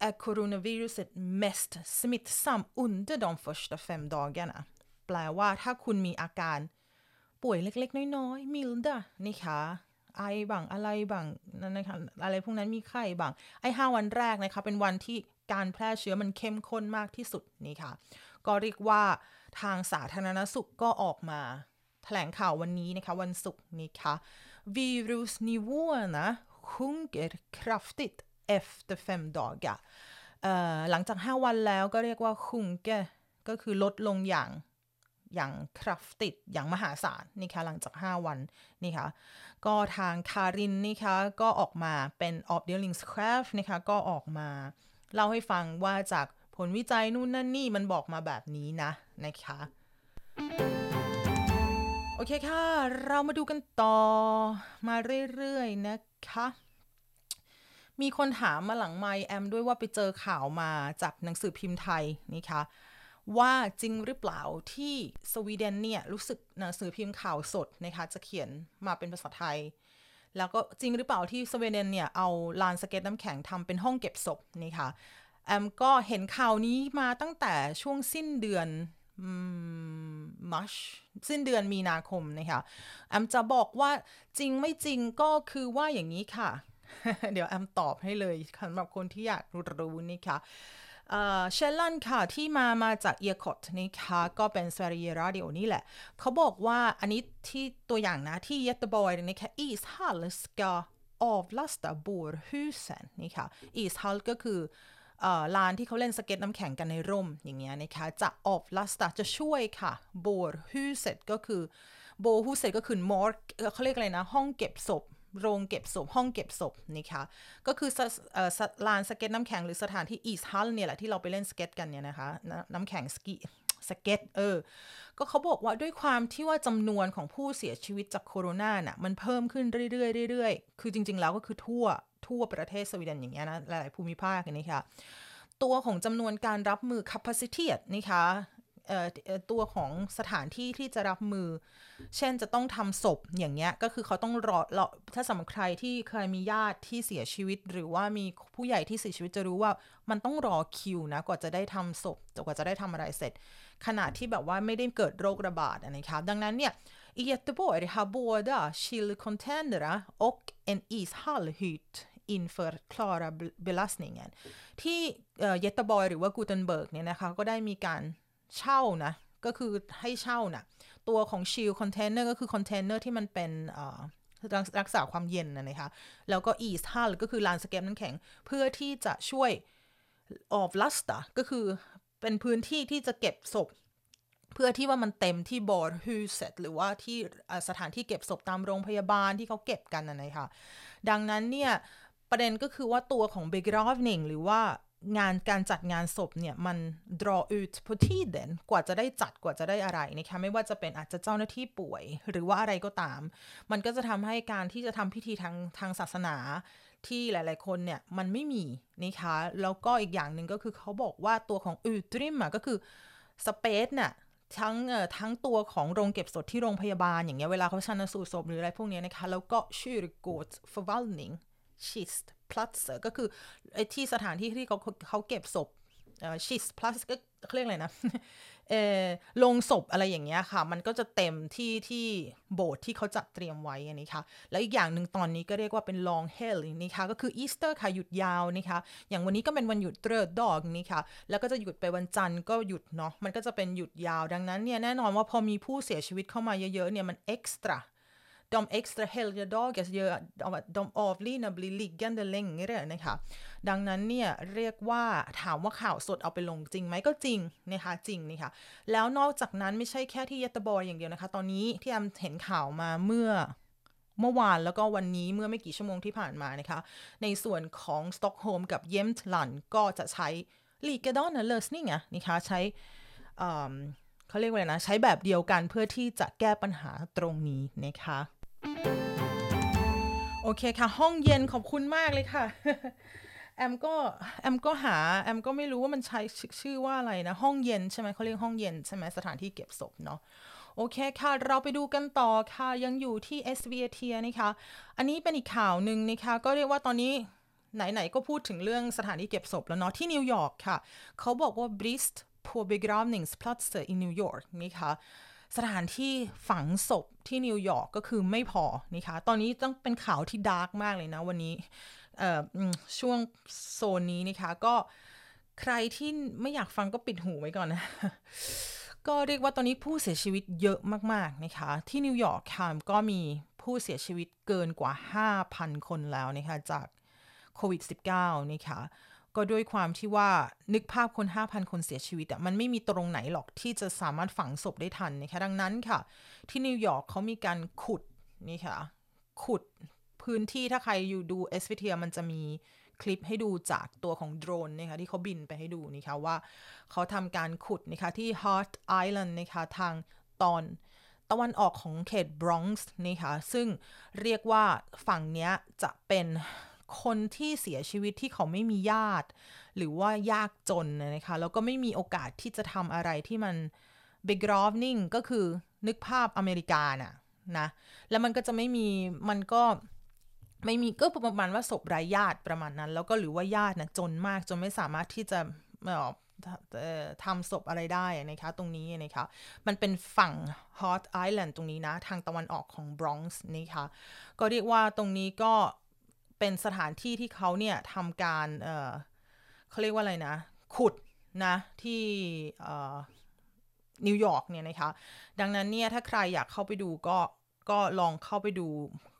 Speaker 1: är coronaviruset mest smittsam under de första fem dagarna แปลว่าถ้าคุณมีอาการ ป่วยเล็กๆ น้อยๆ milda นะคะไอบังอะไรบังนั่นนะคะอะไรพวกนั้นมีไข้บังไอห้าวันแรกนะคะ เป็นวันที่การแพร่เชื้อมันเข้มข้นมากที่สุดนี่ค่ะ ก็เรียกว่าทางสาธารณสุขก็ออกมาแถลงข่าววันนี้นะคะ วันศุกร์นี่ค่ะ virusnivåerna sjunker kraftigt efter fem dagar หลังจาก 5 วันแล้วก็เรียกว่า sjunker ก็คือลดลงอย่างอย่างคราฟติดอย่างมหาศาลนี่ค่ะหลังจาก 5 วันนี่ค่ะก็ทางคารินนี่ค่ะก็ออกมาเป็นออฟเดลิงสคราฟนะคะก็ออกมาเล่าให้ฟังว่าจากผลวิจัยนู่นนั่นนี่มันบอกมาแบบนี้นะนะคะโอเคค่ะ เรามาดูกันต่อมาเรื่อย ๆ นะคะ มีคนถามมาหลังไมแอมด้วยว่าไปเจอข่าวมาจากหนังสือพิมพ์ไทยนี่ค่ะว่าจริงหรือเปล่าที่สวีเดนเนี่ยรู้สึกหนังสือพิมพ์ข่าวสดนะคะจะเขียนมาเป็นภาษาไทย แล้วก็จริงหรือเปล่าที่สวีเดนเนี่ยเอาลานสเก็ตน้ำแข็งทำเป็นห้องเก็บศพนี่ค่ะแอมก็เห็นข่าวนี้มาตั้งแต่ช่วงสิ้นเดือนมัชสิ้นเดือนมีนาคมนะคะแอมจะบอกว่าจริงไม่จริงก็คือว่าอย่างนี้ค่ะ เดี๋ยวแอมตอบให้เลยสำหรับคนที่อยากรู้นี่ค่ะเชลลันค่ะ ที่มามาจากเอียคอตนะคะก็เป็นสวรีราดิโอนี่แหละ เขาบอกว่าอันนี้ที่ตัวอย่างนะที่เยตบอยนะคะ ishall ska avlasta bårhusen นี่ค่ะ ishall ก็คือลานที่เขาเล่นสเก็ตน้ำแข็งกันในร่มอย่างเงี้ยนะคะจะ avlasta จะช่วยค่ะ bårhuset ก็คือ bårhuset ก็คือ morgue เขาเรียกอะไรนะ ห้องเก็บศพ โรงเก็บศพ ห้องเก็บศพนะคะก็คือลานสเก็ตน้ำแข็งหรือสถานที่ ishall เนี่ยแหละที่เราไปเล่นสเก็ตกันเนี่ยนะคะ น้ำแข็งสกีสเก็ตเออ ก็เขาบอกว่าด้วยความที่ว่าจำนวนของผู้เสียชีวิตจากโคโรนาน่ะ มันเพิ่มขึ้นเรื่อยๆเรื่อยๆ คือจริง ๆ แล้วก็คือทั่วทั่วประเทศสวีเดนอย่างเงี้ยนะ หลายๆภูมิภาคนี่ค่ะ ตัวของจำนวนการรับมือ capacity นี่คะ ตัวของสถานที่ที่จะรับมือ เช่นจะต้องทำศพอย่างเงี้ย ก็คือเขาต้องรอรอถ้าสำหรับใครที่เคยมีญาติที่เสียชีวิต หรือว่ามีผู้ใหญ่ที่เสียชีวิตจะรู้ว่ามันต้องรอคิวนะกว่าจะได้ทำศพกว่าจะได้ทำอะไรเสร็จ ขณะที่แบบว่าไม่ได้เกิดโรคระบาดนะคะดังนั้นเนี่ย I Göteborg har både kylcontainrar och en ishall hyrts in för att klara belastningen ที่ Göteborg หรือว่า Gothenburg เนี่ยนะคะ ก็ได้มีการ เช่านะ ก็คือให้เช่านะตัวของ kylcontainer ก็คือคอนเทนเนอร์ที่มันเป็นรักษาความเย็นนะคะ แล้วก็ ishall ก็คือลานสเก็ตน้ำแข็ง เพื่อที่จะช่วย avlasta ก็คือเป็นพื้นที่ที่จะเก็บศพ เพื่อที่ว่ามันเต็มที่บอร์ดฮูเซตหรือว่าที่สถานที่เก็บศพตามโรงพยาบาลที่เขาเก็บกันนะคะดังนั้นเนี่ย ประเด็นก็คือว่าตัวของเบกรอฟนิงหรือว่า งานการจัดงานศพเนี่ยมัน draw out พ t ที่เด่นกว่าจะได้จัดกว่าจะได้อะไรนะคะไม่ว่าจะเป็นอาจจะเจ้าหน้าที่ป่วย หรือว่าอะไรก็ตาม มันก็จะทำให้การที่จะทำพิธีทางทางศาสนาที่หลาย ๆ คนเนี่ยมันไม่มีนะคะแล้วก็อีกอย่างหนึ่งก็คือเขาบอกว่าตัวของ utrymme อะก็คือ space เนี่ยทั้งเอ่อทั้งตัวของโรงเก็บศพที่โรงพยาบาล อย่างเงี้ยเวลาเขาชันสูตรศพหรืออะไรพวกนี้นะคะแล้วก็ kyrkogårdsförvaltning kist platser ก็ ก็คือไอ้ที่สถานที่ที่เขาเขาเก็บศพเอ่อ kistplats ก็เขาเรียกอะไรนะเออลงศพอะไรอย่างเงี้ยค่ะ มันก็จะเต็มที่ที่โบสถ์ที่เขาจัดเตรียมไว้อันนี้ค่ะแล้วอีกอย่างหนึ่งตอนนี้ก็เรียกว่าเป็น långhelg นี่ค่ะก็คืออีสเตอร์ค่ะหยุดยาวนะคะ อย่างวันนี้ก็เป็นวันหยุดเตรดดอกนี่ค่ะ แล้วก็จะหยุดไปวันจันทร์ก็หยุดเนาะมันก็จะเป็นหยุดยาวดังนั้นเนี่ยแน่นอนว่าพอมีผู้เสียชีวิตเข้ามาเยอะๆเนี่ยมันเอ็กซ์ตร้า de extra helgdagar gör att de avlidna blir liggande längre นะคะดังนั้นเนี่ยเรียกว่าถามว่าข่าวสดเอาไปลงจริงไหมก็จริงนะคะจริงนี่ค่ะแล้วนอกจากนั้นไม่ใช่แค่ที่เยตบอยอย่างเดียวนะคะ ตอนนี้ที่แอมเห็นข่าวมาเมื่อเมื่อวานแล้วก็วันนี้เมื่อไม่กี่ชั่วโมงที่ผ่านมานะคะ ในส่วนของสต็อกโฮล์มกับเยมต์ลันก็จะใช้ลีกดอนเลสนี่ไงนะคะใช้เขาเรียกว่าอะไรนะ ใช้แบบเดียวกันเพื่อที่จะแก้ปัญหาตรงนี้นะคะ โอเคค่ะ ห้องเย็นขอบคุณมากเลยค่ะ แอมก็แอมก็หาแอมก็ไม่รู้ว่ามันใช้ชื่อว่าอะไรนะ ห้องเย็นใช่ไหมเขาเรียกห้องเย็นใช่ไหมสถานที่เก็บศพเนาะโอเคค่ะ เราไปดูกันต่อค่ะ ยังอยู่ที่ SVT นะคะอันนี้เป็นอีกข่าวหนึ่งนะคะก็เรียกว่าตอนนี้ไหน ๆ ก็พูดถึงเรื่องสถานที่เก็บศพแล้วเนาะที่นิวยอร์กค่ะ เขาบอกว่า brist på begravningsplatser i New York นี่ค่ะ สถานที่ฝังศพที่นิวยอร์กก็คือไม่พอนะคะตอนนี้ต้องเป็นข่าวที่ dark มากเลยนะวันนี้ช่วงโซนนี้นะคะก็ใครที่ไม่อยากฟังก็ปิดหูไว้ก่อนนะ ก็เรียกว่าตอนนี้ผู้เสียชีวิตเยอะมากๆนะคะ ที่นิวยอร์กค่ะก็มีผู้เสียชีวิตเกินกว่า 5,000 คนแล้วนะคะจากโควิด -19 นะคะ ก็ด้วยความที่ว่านึกภาพคน 5,000 คนเสียชีวิตอะมันไม่มีตรงไหนหรอกที่จะสามารถฝังศพได้ทันนะคะดังนั้นค่ะ ที่นิวยอร์กเขามีการขุดนี่ค่ะ ขุดพื้นที่ถ้าใครอยู่ดู SVT มันจะมีคลิปให้ดูจากตัวของโดรนนะคะที่เขาบินไปให้ดูนะคะว่าเขาทำการขุดนะคะที่ Hart Island นะคะทางตอนตะวันออกของเขตบรอนซ์นะคะซึ่งเรียกว่าฝั่งเนี้ยจะเป็น คนที่เสียชีวิตที่เขาไม่มีญาติ หรือว่ายากจนนะคะแล้วก็ไม่มีโอกาสที่จะทำอะไรที่มัน big r o v n i n g ก็คือนึกภาพอเมริกาน่ะนะแล้วมันก็จะไม่มีมันก็ไม่มีก็ประมาณว่าศพไร้ญาติประมาณนั้น แล้วก็หรือว่าญาตินะจนมากจนไม่สามารถที่จะทำศพอะไรได้นะคะ ตรงนี้นะคะมันเป็นฝั่ง Hot Island ตรงนี้นะ ทางตะวันออกของบรอนซ์นะคะก็เรียกว่าตรงนี้ก็ เป็นสถานที่ที่เขาเนี่ยทำการเเขาเรียกว่าอะไรนะ ขุดนะที่นิวยอร์กเนี่ยนะคะ ดังนั้นเนี่ยถ้าใครอยากเข้าไปดูก็ก็ลองเข้าไปดู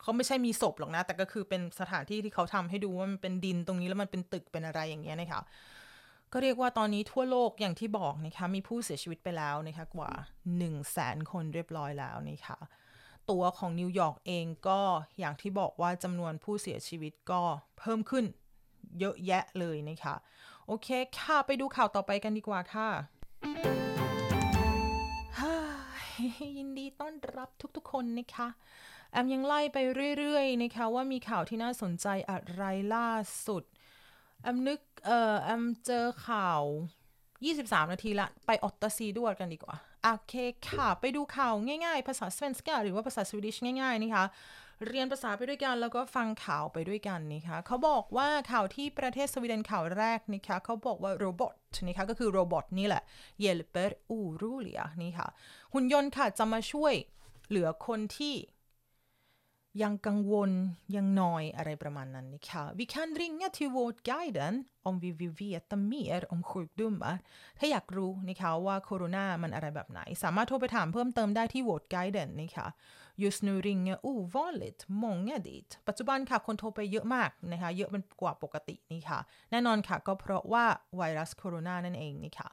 Speaker 1: เขาไม่ใช่มีศพหรอกนะ แต่ก็คือเป็นสถานที่ที่เขาทำให้ดูว่ามันเป็นดินตรงนี้แล้วมันเป็นตึกเป็นอะไรอย่างเงี้ยนะคะ ก็เรียกว่าตอนนี้ทั่วโลกอย่างที่บอกนะคะ มีผู้เสียชีวิตไปแล้วนะคะกว่า1 0 0 0 0แสนคนเรียบร้อยแล้วนะคะ ตัวของนิวยอร์กเองก็อย่างที่บอกว่าจำนวนผู้เสียชีวิตก็เพิ่มขึ้นเยอะแยะเลยนะคะ โอเคค่ะ ไปดูข่าวต่อไปกันดีกว่าค่ะ ยินดีต้อนรับทุกๆคนนะคะ แอมยังไล่ไปเรื่อยๆนะคะ ว่ามีข่าวที่น่าสนใจอะไรล่าสุด แอมนึก เอ่อ แอมเจอข่าว 23 นาทีละ ไป åtta sidor ด้วยกันดีกว่า โอเคค่ะ ไปดูข่าวง่ายๆ ภาษา svenska หรือว่าภาษา Swedish ง่ายๆนะคะ เรียนภาษาไปด้วยกันแล้วก็ฟังข่าวไปด้วยกันนะคะเขาบอกว่าข่าวที่ประเทศสวีเดนข่าวแรกนะคะเขาบอกว่า robotนะคะก็คือโรบอทนี่แหละเยลเปอร์อูรูเลียนี่ค่ะหุ่นยนต์ค่ะจะมาช่วยเหลือคนที่ ยังกังวล ยังนอยอะไรประมาณนั้นนะคะ Vi kan ringa till Vårdguiden om vi vill veta mer om sjukdomar ถ้าอยากรู้นะคะว่าโคโรนามันอะไรแบบไหน สามารถโทรไปถามเพิ่มเติมได้ที่ Vårdguiden นะคะ Just nu ringer ovanligt många dit ปัจจุบันค่ะคนโทรไปเยอะมากนะคะ เยอะเป็นกว่าปกตินี่ค่ะ แน่นอนค่ะก็เพราะว่าไวรัสโคโรนานั่นเองนี่ค่ะ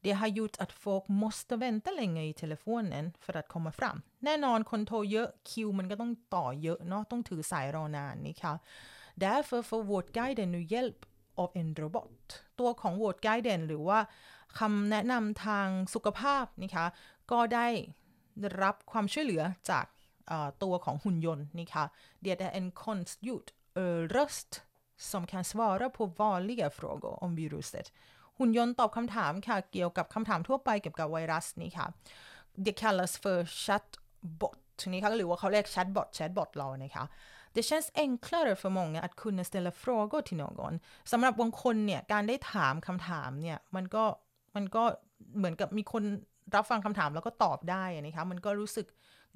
Speaker 1: Det har gjort att folk måste vänta länge i telefonen för att komma fram แน่นอนคนโทรเยอะคิวมันก็ต้องต่อเยอะเนาะต้องถือสายรอนานนี่ค่ะ Därför får Vårdguiden nu hjälp av en robot ตัวของ Vårdguiden หรือว่าคำแนะนำทางสุขภาพนะคะก็ได้รับความช่วยเหลือจากตัวของหุ่นยนต์นะคะ Det är en konstgjord röst som kan svara på vanliga frågor om viruset หุ่นยนต์ตอบคำถามค่ะ เกี่ยวกับคำถามทั่วไปเกี่ยวกับไวรัสนี่ค่ะ Det kallas för chatbot นี่ค่ะหรือว่าเขาเรียก chatbot chatbot เรานะคะ Det känns enklare för många att kunna ställa frågor till någon สำหรับบางคนเนี่ยการได้ถามคำถามเนี่ยมันก็มันก็เหมือนกับมีคนรับฟังคำถามแล้วก็ตอบได้นะคะมันก็รู้สึก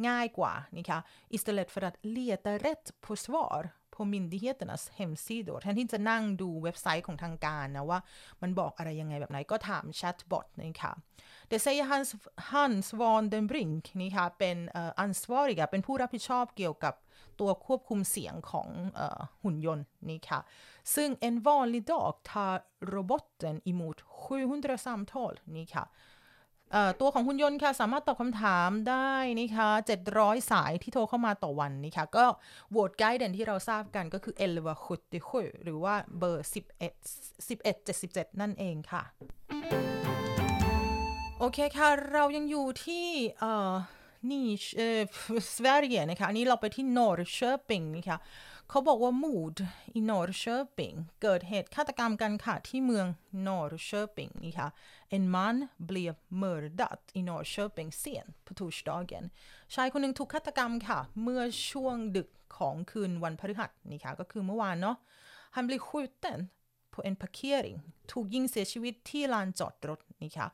Speaker 1: ง่ายกว่านะคะ istället för att leta rätt på svar på myndigheternas hemsidor แทนที่จะนั่งดูเว็บไซต์ของทางการนะว่ามันบอกอะไรยังไงแบบไหนก็ถาม chatbot นะคะ Det säger Hans, Hans van den Brink นะคะเป็นอ่อ ansvariga เป็นผู้รับผิดชอบเกี่ยวกับตัวควบคุมเสียงของหุ่นยนต์นี่ค่ะ ซึ่ง en vanlig dag tar roboten emot 700 samtal นี่ค่ะ ตัวของหุ่นยนต์ค่ะ สามารถตอบคำถามได้นะคะ700 สายที่โทรเข้ามาต่อวันนี่ค่ะก็ Vårdguiden ที่เราทราบกันก็คือ e l v a 77หรือว่าเบอร์ 11 11 77 นั่นเองค่ะ โอเคค่ะ เรายังอยู่ที่นี่เออสวีเดนนะคะ อันนี้เราไปที่นอร์เชอร์ปิงนะคะ เขาบอกว่า mood อีนอร์เชอร์ปิงเกิดเหตุฆาตกรรมกันค่ะที่เมืองนอร์เชอร์ปิงนี่ค่ะ en man blev mördad i Norrköping sent på torsdagen ชายคนหนึ่งถูกฆาตกรรมค่ะ เมื่อช่วงดึกของคืนวันพฤหัสนี่ค่ะ ก็คือเมื่อวานเนาะ han blev skjuten på en parkering ถูกยิงเสียชีวิตที่ลานจอดรถนี่ค่ะ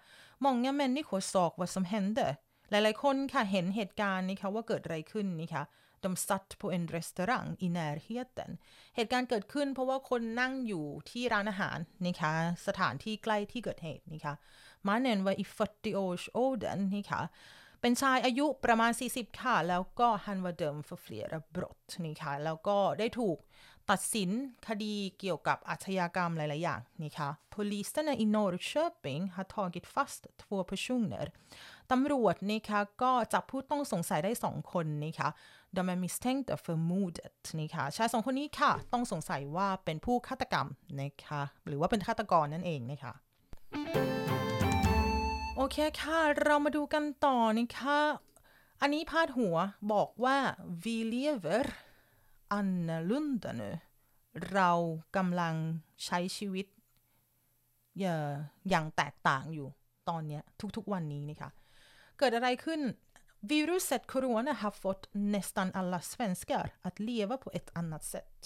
Speaker 1: många människor såg vad som hände หลายๆคนค่ะเห็นเหตุการณ์นี่ค่ะว่าเกิดอะไรขึ้นนี่ค่ะ de satt på en restaurang i närheten เหตุการณ์เกิดขึ้นเพราะว่าคนนั่งอยู่ที่ร้านอาหารนะคะสถานที่ใกล้ที่เกิดเหตุนะคะ mannen var i 40-årsåldern นะคะเป็นชายอายุประมาณ 40 ค่ะ แล้วก็ han var dömd för flera brott นี่ค่ะ แล้วก็ได้ถูกตัดสินคดีเกี่ยวกับอาชญากรรมหลาย ๆ อย่างนี่ค่ะ p o l i s e n a i Norrköping har tagit fast två personer ตำรวจนะคะก็จับผู้ต้องสงสัยได้สองคนนะคะ de misstänkta för mordet นะคะชายสองคนนี้ค่ะ ต้องสงสัยว่าเป็นผู้ฆาตกรรมนะคะ หรือว่าเป็นฆาตกรนั่นเองนะคะโอเคค่ะ เรามาดูกันต่อนะคะ อันนี้พาดหัวบอกว่า vi lever annorlunda nu เรากำลังใช้ชีวิตอย่างแตกต่างอยู่ตอนนี้ทุกๆวันนี้นะคะ เกิดอะไรขึ้น Viruset corona har fått nästan alla svenskar att leva på ett annat sätt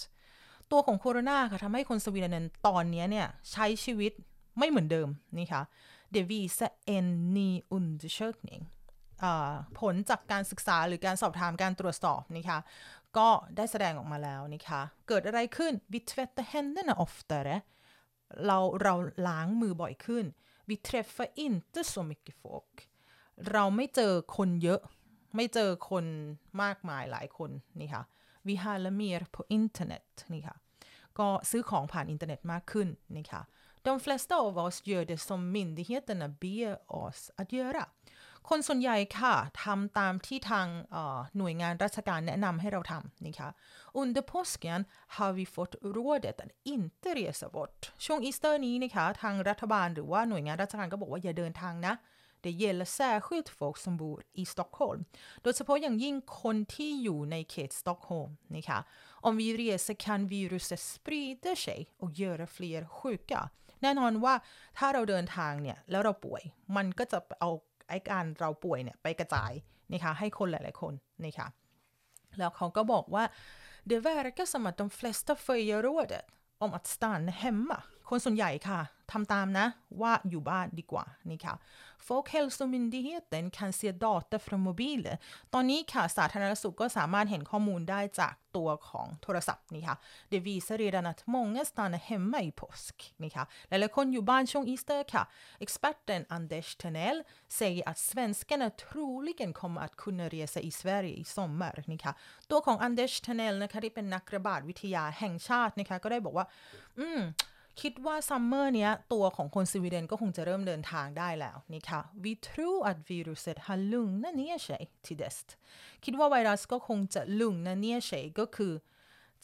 Speaker 1: ตัวของโคโรนาค่ะทำให้คนสวีเดนตอนนี้เนี่ยใช้ชีวิตไม่เหมือนเดิมนี่ค่ะ Det visar en ny undersökning ผลจากการศึกษาหรือการสอบถามการตรวจสอบนี่ค่ะก็ได้แสดงออกมาแล้วนี่ค่ะเกิดอะไรขึ้น Vi tvättar händerna oftare เราเราล้างมือบ่อยขึ้น Vi träffar inte så mycket folk เราไม่เจอคนเยอะ ไม่เจอคนมากมายหลายคนนี่ค่ะ vi handlar mer på internet นี่ค่ะก็ซื้อของผ่านอินเทอร์เน็ตมากขึ้นนี่ค่ะ de flesta av oss gör det som myndigheterna ber oss att göra คนส่วนใหญ่ค่ะทำตามที่ทางหน่วยงานราชการแนะนำให้เราทำนี่ค่ะ under påsken har vi fått rådet att inte resa bort ช่วงอีสเตอร์นี้นะคะทางรัฐบาลหรือว่าหน่วยงานราชการก็บอกว่าอย่าเดินทางนะ Det gäller särskilt folk som bor i Stockholm โดยเฉพาะอย่างยิ่งคนที่อยู่ในเขตสต็อกโฮล์มนะคะ Om vi reser kan viruset sprida sig och göra fler sjuka แน่นอนว่าถ้าเราเดินทางเนี่ยแล้วเราป่วย มันก็จะเอาไอ้การเราป่วยเนี่ยไปกระจายนะคะให้คนหลายๆคนนะคะแล้วเขาก็บอกว่า Det verkar som att de flesta följer rådet om att stanna hemma คนส่วนใหญ่ค่ะทำตามนะว่าอยู่บ้านดีกว่านี่ค่ะ Folkhälsomyndigheten kan se data från mobiler ตอนนี้ค่ะสาธารณสุขก็สามารถเห็นข้อมูลได้จากตัวของโทรศัพท์นี่ค่ะ Det visar redan att många stannar hemma i påsk นี่ค่ะหลายๆคนอยู่บ้านช่วงอีสเตอร์ค่ะ Experten Anders Tegnell säger att svenskarna troligen kommer att kunna resa i Sverige i sommar นี่ค่ะตัวของ Anders Tenell นะคะที่เป็นนักระบาดวิทยาแห่งชาตินะคะก็ได้บอกว่า อืม คิดว่า summer เนี้ยตัวของคนสวีเดนก็คงจะเริ่มเดินทางได้แล้วนี่ค่ะ Vi tror att viruset har lugnat ner sig till dess คิดว่าไวรัสก็คงจะ lugna ner sig ก็คือ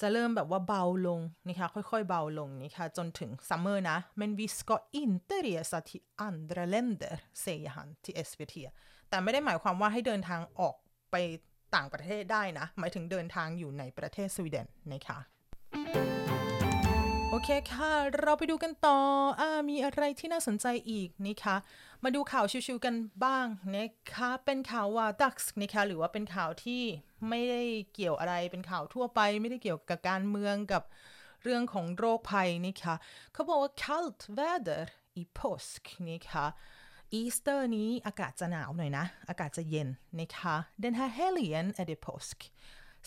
Speaker 1: จะเริ่มแบบว่าเบาลงนี่ค่ะค่อยๆเบาลงนี่ค่ะจนถึงซัมเมอร์นะ men vi ska inte resa till andra länder säger han till SVT แต่ไม่ได้หมายความว่าให้เดินทางออกไปต่างประเทศได้นะ หมายถึงเดินทางอยู่ในประเทศสวีเดนนะคะ เคค่ะ เราไปดูกันต่ออมีอะไรที่น่าสนใจอีกนะคะ มาดูข่าวชิวๆกันบ้างนะคะ เป็นข่าวว่าดักส์นะคะหรือว่าเป็นข่าวที่ไม่ได้เกี่ยวอะไรเป็นข่าวทั่วไป ไม่ได้เกี่ยวกับการเมืองกับเรื่องของโรคภัยนะคะเขาบอกว่า kallt väder i påsk นะคะอีสเตอร์นี้อากาศจะหนาวหน่อยนะ อากาศจะเย็นนะคะ Den här helgen är det påsk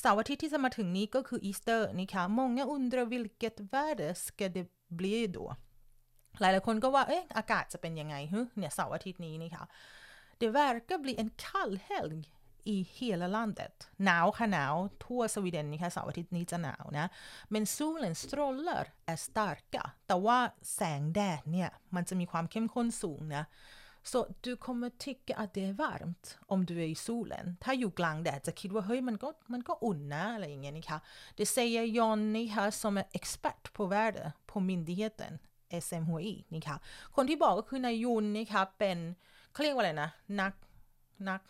Speaker 1: เสาร์อาทิตย์ที่จะมาถึงนี้ก็คืออีสเตอร์นะคะ många undrar vilket väder ska det bli då หลายๆคนก็ว่า เอ๊ะ อากาศจะเป็นยังไงฮึเนี่ย เสาร์อาทิตย์นี้นะคะ Det verkar bli en kall helg i hela landet หนาวค่ะหนาวทั่วสวีเดนนะคะเสาร์อาทิตย์นี้จะหนาวนะ men solens strålar är starka แต่ว่าแสงแดดเนี่ย มันจะมีความเข้มข้นสูงนะ Så du kommer tycka att det är varmt om du är i solen ถ้าอยู่กลางแดดจะคิดว่าเฮ้ยมันก็มันก็อุ่นนะอะไรอย่างเงี้ยนะคะ Det säger Johnny här som är expert på väder på myndigheten SMHI นี่ค่ะ คนที่บอกก็คือนายยุนนะคะเป็นเขาเรียกว่าอะไรนะ นัก นัก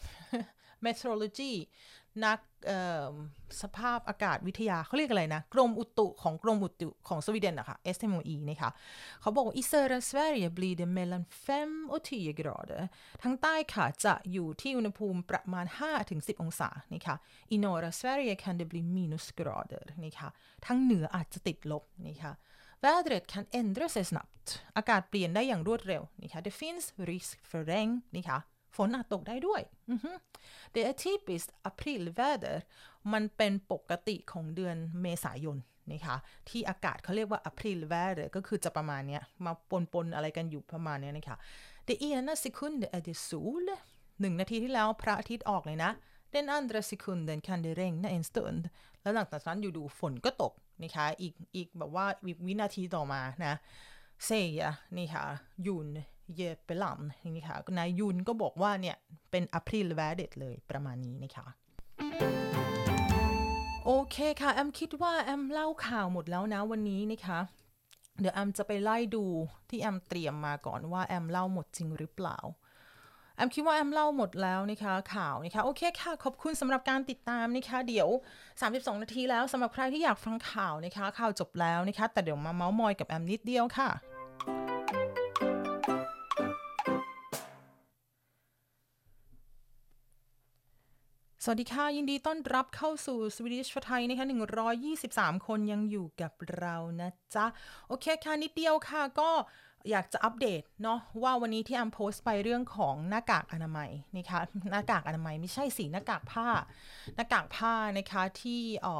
Speaker 1: meteorology นักสภาพอากาศวิทยาเขาเรียกอะไรนะ กรมอุตุของกรมอุตุของสวีเดนนะคะ SMHI นะคะเขาบอกว่า i södra Sverige blir det mellan 5 och 10 grader ทั้งใต้ค่ะ จะอยู่ที่อุณหภูมิประมาณ 5-10 องศานะคะ i norra Sverige kan det bli minusgrader นะคะทั้งเหนืออาจจะติดลบนะคะ Vädret kan ändra sig snabbt อากาศเปลี่ยนได้อย่างรวดเร็วนะคะ Det finns risk för regn นะคะ ฝนอาจตกได้ด้วย Det är typiskt aprilväder มันเป็นปกติของเดือนเมษายนนะคะที่อากาศเขาเรียกว่า aprilväder ก็คือจะประมาณเนี้ย มาปนๆอะไรกันอยู่ประมาณเนี้ยนะคะ Det ena sekunden är det sol หนึ่งนาทีที่แล้วพระอาทิตย์ออกเลยนะ Den andra sekunden kan det regna en stund แล้วหลังจากนั้นอยู่ดูฝนก็ตกนะคะอีกอีกแบบว่าวินาทีต่อมานะ säga นี่ค่ะยุน เยเปลัมนี่ค่ะนายยุนก็บอกว่าเนี่ยเป็น April v a d e t เลยประมาณนี้นะคะโอเคค่ะ แอมคิดว่าแอมเล่าข่าวหมดแล้วนะวันนี้นะคะ เดี๋ยวแอมจะไปไล่ดูที่แอมเตรียมมาก่อนว่าแอมเล่าหมดจริงหรือเปล่า แอมคิดว่าแอมเล่าหมดแล้วนะคะข่าวนะคะ โอเคค่ะ ขอบคุณสำหรับการติดตามนะคะ เดี๋ยว 32 นาทีแล้วสำหรับใครที่อยากฟังข่าวนะคะ ข่าวจบแล้วนะคะ แต่เดี๋ยวมาเมาส์มอยกับแอมนิดเดียวค่ะ สวัสดีค่ะ ยินดีต้อนรับเข้าสู่ Swedish for Thai นะคะ123 คนยังอยู่กับเรานะจ๊ะ โอเคค่ะนิดเดียวค่ะก็อยากจะอัปเดตเนาะว่าวันนี้ที่แอมโพสต์ไปเรื่องของหน้ากากอนามัยนะคะหน้ากากอนามัยไม่ใช่สีหน้ากากผ้า หน้ากากผ้านะคะที่อ๋อ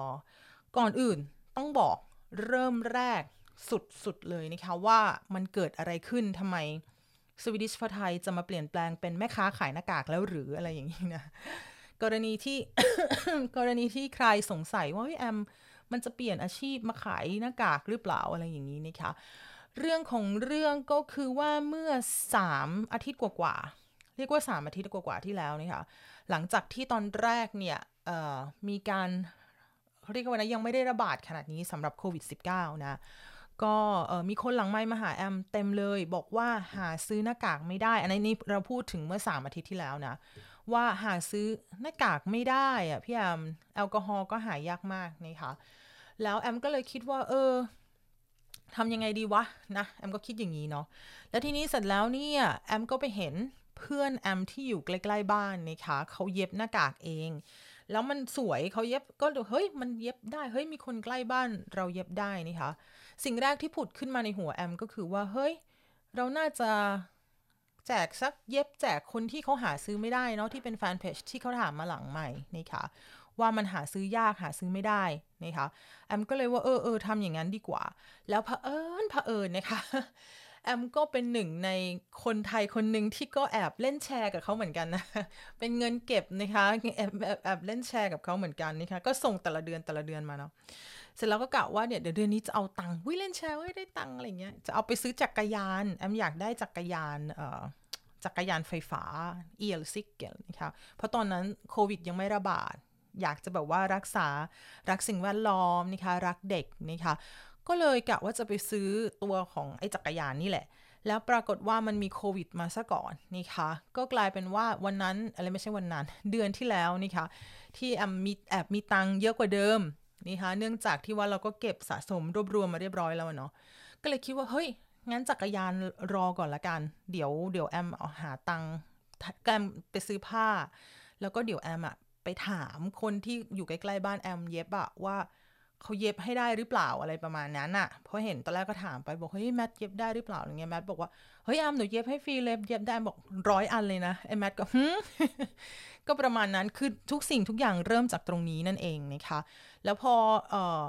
Speaker 1: ก่อนอื่นต้องบอกเริ่มแรกสุดๆเลยนะคะว่ามันเกิดอะไรขึ้นทำไม Swedish for Thai จะมาเปลี่ยนแปลงเป็นแม่ค้าขายหน้ากากแล้วหรืออะไรอย่างนี้นะ กรณีที่กรณีที่ใครสงสัยว่าพี่แอมมันจะเปลี่ยนอาชีพมาขายหน้ากากหรือเปล่าอะไรอย่างนี้นะคะ เรื่องของเรื่องก็คือว่าเมื่อ 3 อาทิตย์กว่าๆเรียกว่า 3 อาทิตย์กว่าๆที่แล้วนะคะหลังจากที่ตอนแรกเนี่ยมีการเรียกว่านะยังไม่ได้ระบาดขนาดนี้สำหรับโควิด -19 นะก็มีคนหลังไม้มาหาแอมเต็มเลย บอกว่าหาซื้อหน้ากากไม่ได้ อันนี้เราพูดถึงเมื่อ 3 อาทิตย์ที่แล้วนะ ว่าหาซื้อหน้ากากไม่ได้อะพี่แอมแอลกอฮอล์ก็หายากมากนะคะแล้วแอมก็เลยคิดว่า เออทำยังไงดีวะนะแอมก็คิดอย่างนี้เนาะแล้วทีนี้เสร็จแล้วเนี่ยแอมก็ไปเห็นเพื่อนแอมที่อยู่ใกล้ๆบ้านนะคะเขาเย็บหน้ากากเอง แล้วมันสวยเขาเย็บก็เฮ้ยมันเย็บได้เฮ้ยมีคนใกล้บ้านเราเย็บได้นี่คะสิ่งแรกที่ผุดขึ้นมาในหัวแอมก็คือว่าเฮ้ย เราน่าจะ แจกสักเย็บแจกคนที่เขาหาซื้อไม่ได้เนาะที่เป็นแฟนเพจที่เขาถามมาหลังใหม่นี่ค่ะ ว่ามันหาซื้อยากหาซื้อไม่ได้นะคะแอมก็เลยว่าเออเออทำอย่างนั้นดีกว่า แล้วเผอิญเผอิญนะคะแอมก็เป็นหนึ่งในคนไทยคนหนึ่งที่ก็แอบเล่นแชร์กับเขาเหมือนกันนะ เป็นเงินเก็บนะคะแอบแอบแอบเล่นแชร์กับเขาเหมือนกันนะคะ ก็ส่งแต่ละเดือนแต่ละเดือนมาเนาะ เสร็จแล้วก็กะว่าเนี่ยเดี๋ยวเดือนนี้จะเอาตังค์วิเล่นแชร์ไว้ได้ตังค์อะไรเงี้ยจะเอาไปซื้อจักรยานแอมอยากได้จักรยานเอ่อจักรยานไฟฟ้าเอียลซิกเกลนะคะเพราะตอนนั้นโควิดยังไม่ระบาด อยากจะแบบว่ารักษารักสิ่งแวดล้อมนะคะรักเด็กนะคะก็เลยกะว่าจะไปซื้อตัวของไอ้จักรยานนี่แหละ แล้วปรากฏว่ามันมีโควิดมาซะก่อนนี่คะ ก็กลายเป็นว่าวันนั้นอะไรไม่ใช่วันนั้น เดือนที่แล้วนี่คะที่แอมมีแอบมีตังเยอะกว่าเดิม นี่คะเนื่องจากที่ว่าเราก็เก็บสะสมรวบรวมมาเรียบร้อยแล้วเนาะก็เลยคิดว่าเฮ้ยงั้นจักรยานรอก่อนละกัน เดี๋ยวเดี๋ยวแอมเอาหาตังค์แอมไปซื้อผ้า แล้วก็เดี๋ยวแอมอะไปถามคนที่อยู่ใกล้ๆบ้านแอมเย็บอะว่าเขาเย็บให้ได้หรือเปล่าอะไรประมาณนั้นอะเพราะเห็นตอนแรกก็ถามไปบอกเฮ้ยแมทเย็บได้หรือเปล่าอย่างเงี้ยแมทบอกว่า เฮ้ยแอมหนูเย็บให้ฟรีเลยเย็บได้บอกร้อยอันเลยนะไอ้แมทก็ฮึก็ประมาณนั้นคือทุกสิ่งทุกอย่างเริ่มจากตรงนี้นั่นเองนะคะแล้วพอเออ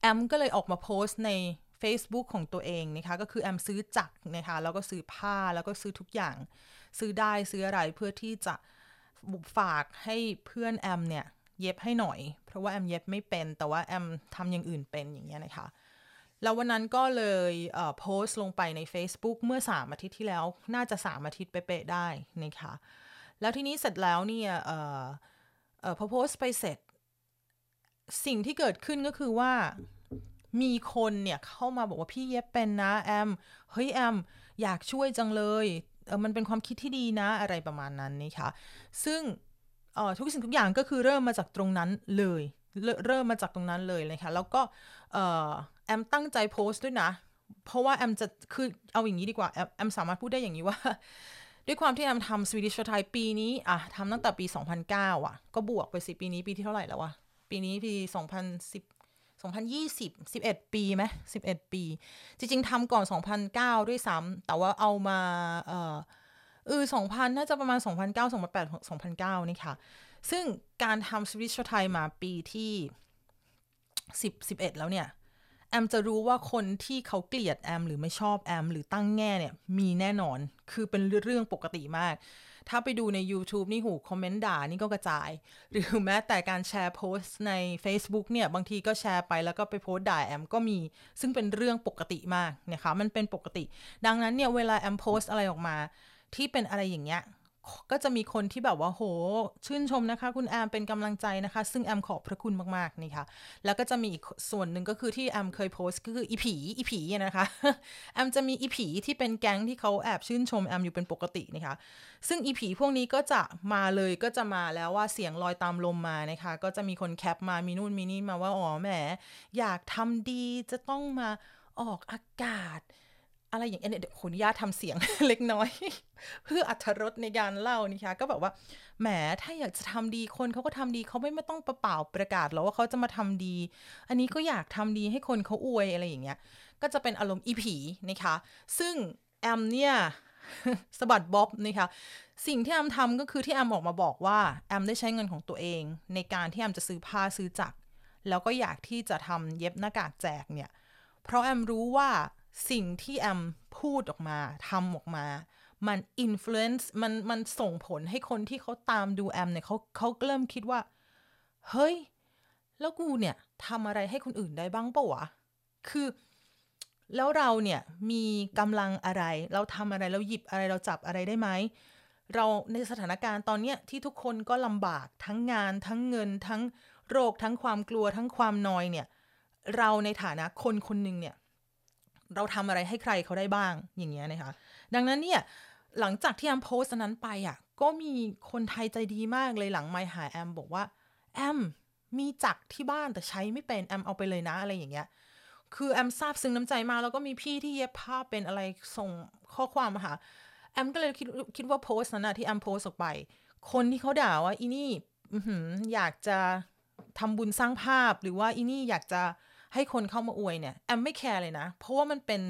Speaker 1: แอมก็เลยออกมาโพสต์ใน Facebook ของตัวเองนะคะก็คือแอมซื้อจักรนะคะแล้วก็ซื้อผ้าแล้วก็ซื้อทุกอย่าง ซื้อได้ซื้ออะไรเพื่อที่จะฝากให้เพื่อนแอมเนี่ยเย็บให้หน่อย เพราะว่าแอมเย็บไม่เป็น แต่ว่าแอมทำอย่างอื่นเป็นอย่างเงี้ยนะคะ แล้ววันนั้นก็เลยเโพสต์ลงไปใน Facebook เมื่อ 3 อาทิตย์ที่แล้ว น่าจะ 3 อาทิตย์เป๊ะๆได้นะคะ แล้วทีนี้เสร็จแล้วเนี่ยออพอโพสต์ไปเสร็จ สิ่งที่เกิดขึ้นก็คือว่ามีคนเนี่ยเข้ามาบอกว่าพี่เย็บเป็นนะแอม เฮ้ยแอม อยากช่วยจังเลยเออมันเป็นความคิดที่ดีนะอะไรประมาณนั้นนี่ค่ะซึ่งออทุกสิ่งทุกอย่างก็คือเริ่มมาจากตรงนั้นเลย เริ่มมาจากตรงนั้นเลยเลยค่ะแล้วก็ แอมตั้งใจโพสต์ด้วยนะ เพราะว่าแอมจะคือเอาอย่างนี้ดีกว่า แอมแอมสามารถพูดได้อย่างนี้ว่า ด้วยความที่แอมทำสวีดิชไทยปีนี้อะทำตั้งแต่ปี 2009 อะ ก็บวกไปสิปีนี้ปีที่เท่าไหร่แล้ววะปีนี้ปี 2010 2020 11 ปีไหม11 ปี จริง ๆทำก่อน 2009 ด้วยซ้ำแต่ว่าเอามาเออเออ2000 น่าจะประมาณ 2009 2008 2009 นี่ค่ะ ซึ่งการทำสวิตช์ไทยมาปีที่ 10 11 แล้วเนี่ย แอมจะรู้ว่าคนที่เขาเกลียดแอมหรือไม่ชอบแอมหรือตั้งแง่เนี่ยมีแน่นอนคือเป็นเรื่องปกติมาก ถ้าไปดูใน YouTube นี่หูคอมเมนต์ด่านี่ก็กระจาย หรือแม้แต่การแชร์โพสต์ใน Facebook เนี่ย บางทีก็แชร์ไปแล้วก็ไปโพสต์ด่าแอมก็มี ซึ่งเป็นเรื่องปกติมากนะคะมันเป็นปกติ ดังนั้นเนี่ยเวลาแอมโพสต์อะไรออกมา ที่เป็นอะไรอย่างเงี้ย ก็จะมีคนที่แบบว่าโห ชื่นชมนะคะ คุณแอมเป็นกำลังใจนะคะ ซึ่งแอมขอบพระคุณมากๆนี่ค่ะ แล้วก็จะมีอีกส่วนหนึ่งก็คือที่แอมเคยโพสต์ก็คืออีผีอีผีนะคะแอมจะมีอีผีที่เป็นแก๊งที่เขาแอบชื่นชมแอมอยู่เป็นปกตินะคะ ซึ่งอีผีพวกนี้ก็จะมาเลยก็จะมาแล้วว่าเสียงลอยตามลมมานะคะ ก็จะมีคนแคปมามีนู่นมีนี่มาว่าอ๋อแหมอยากทำดีจะต้องมาออกอากาศ อะไรอย่างเงี้ยเดี๋ยวขออนุญาตทำเสียงเล็กน้อย เพื่ออัธรสในการเล่านี่คะ ก็แบบว่าแหมถ้าอยากจะทำดีคนเขาก็ทำดีเขาไม่ไม่ต้องประเป่าประกาศหรอกว่าเขาจะมาทำดี อันนี้ก็อยากทำดีให้คนเขาอวยอะไรอย่างเงี้ยก็จะเป็นอารมณ์อีผีนะคะ ซึ่งแอมเนี่ยสบัดบ๊อบนะคะสิ่งที่แอมทำก็คือที่แอมออกมาบอกว่าแอมได้ใช้เงินของตัวเอง ในการที่แอมจะซื้อผ้าซื้อจักรแล้วก็อยากที่จะทำเย็บหน้ากากแจกเนี่ย เพราะแอมรู้ว่า สิ่งที่แอมพูดออกมาทำออกมา มัน influence มันมันส่งผลให้คนที่เขาตามดูแอมเนี่ยเขาเขาเริ่มคิดว่า เฮ้ย แล้วกูเนี่ยทำอะไรให้คนอื่นได้บ้างปะวะ คือ แล้วเราเนี่ยมีกำลังอะไร เราทำอะไรเราหยิบอะไรเราจับอะไรได้ไหมเราในสถานการณ์ตอนเนี้ยที่ทุกคนก็ลำบากทั้งงาน ทั้งเงิน ทั้งโรคทั้งความกลัวทั้งความนอยเนี่ย เราในฐานะคนคนหนึ่งเนี่ย เราทำอะไรให้ใครเขาได้บ้างอย่างเงี้ยนะคะ ดังนั้นเนี่ยหลังจากที่แอมโพสต์นั้นไปอะก็มีคนไทยใจดีมากเลยหลังไมหาแอมบอกว่าแอมมีจักที่บ้านแต่ใช้ไม่เป็นแอมเอาไปเลยนะอะไรอย่างเงี้ยคือแอมซาบซึ้งน้ำใจมาแล้วก็มีพี่ที่เย็บผ้าเป็นอะไรส่งข้อความมาหาแอมก็เลยคิดคิดว่าโพสต์นั้นนะที่แอมโพสต์ออกไป คนที่เขาด่าว่าอีนี่อยากจะทำบุญสร้างภาพหรือว่าอีนี่อยากจะ ให้คนเข้ามาอวยเนี่ยแอมไม่แคร์เลยนะ เพราะว่ามันเป็น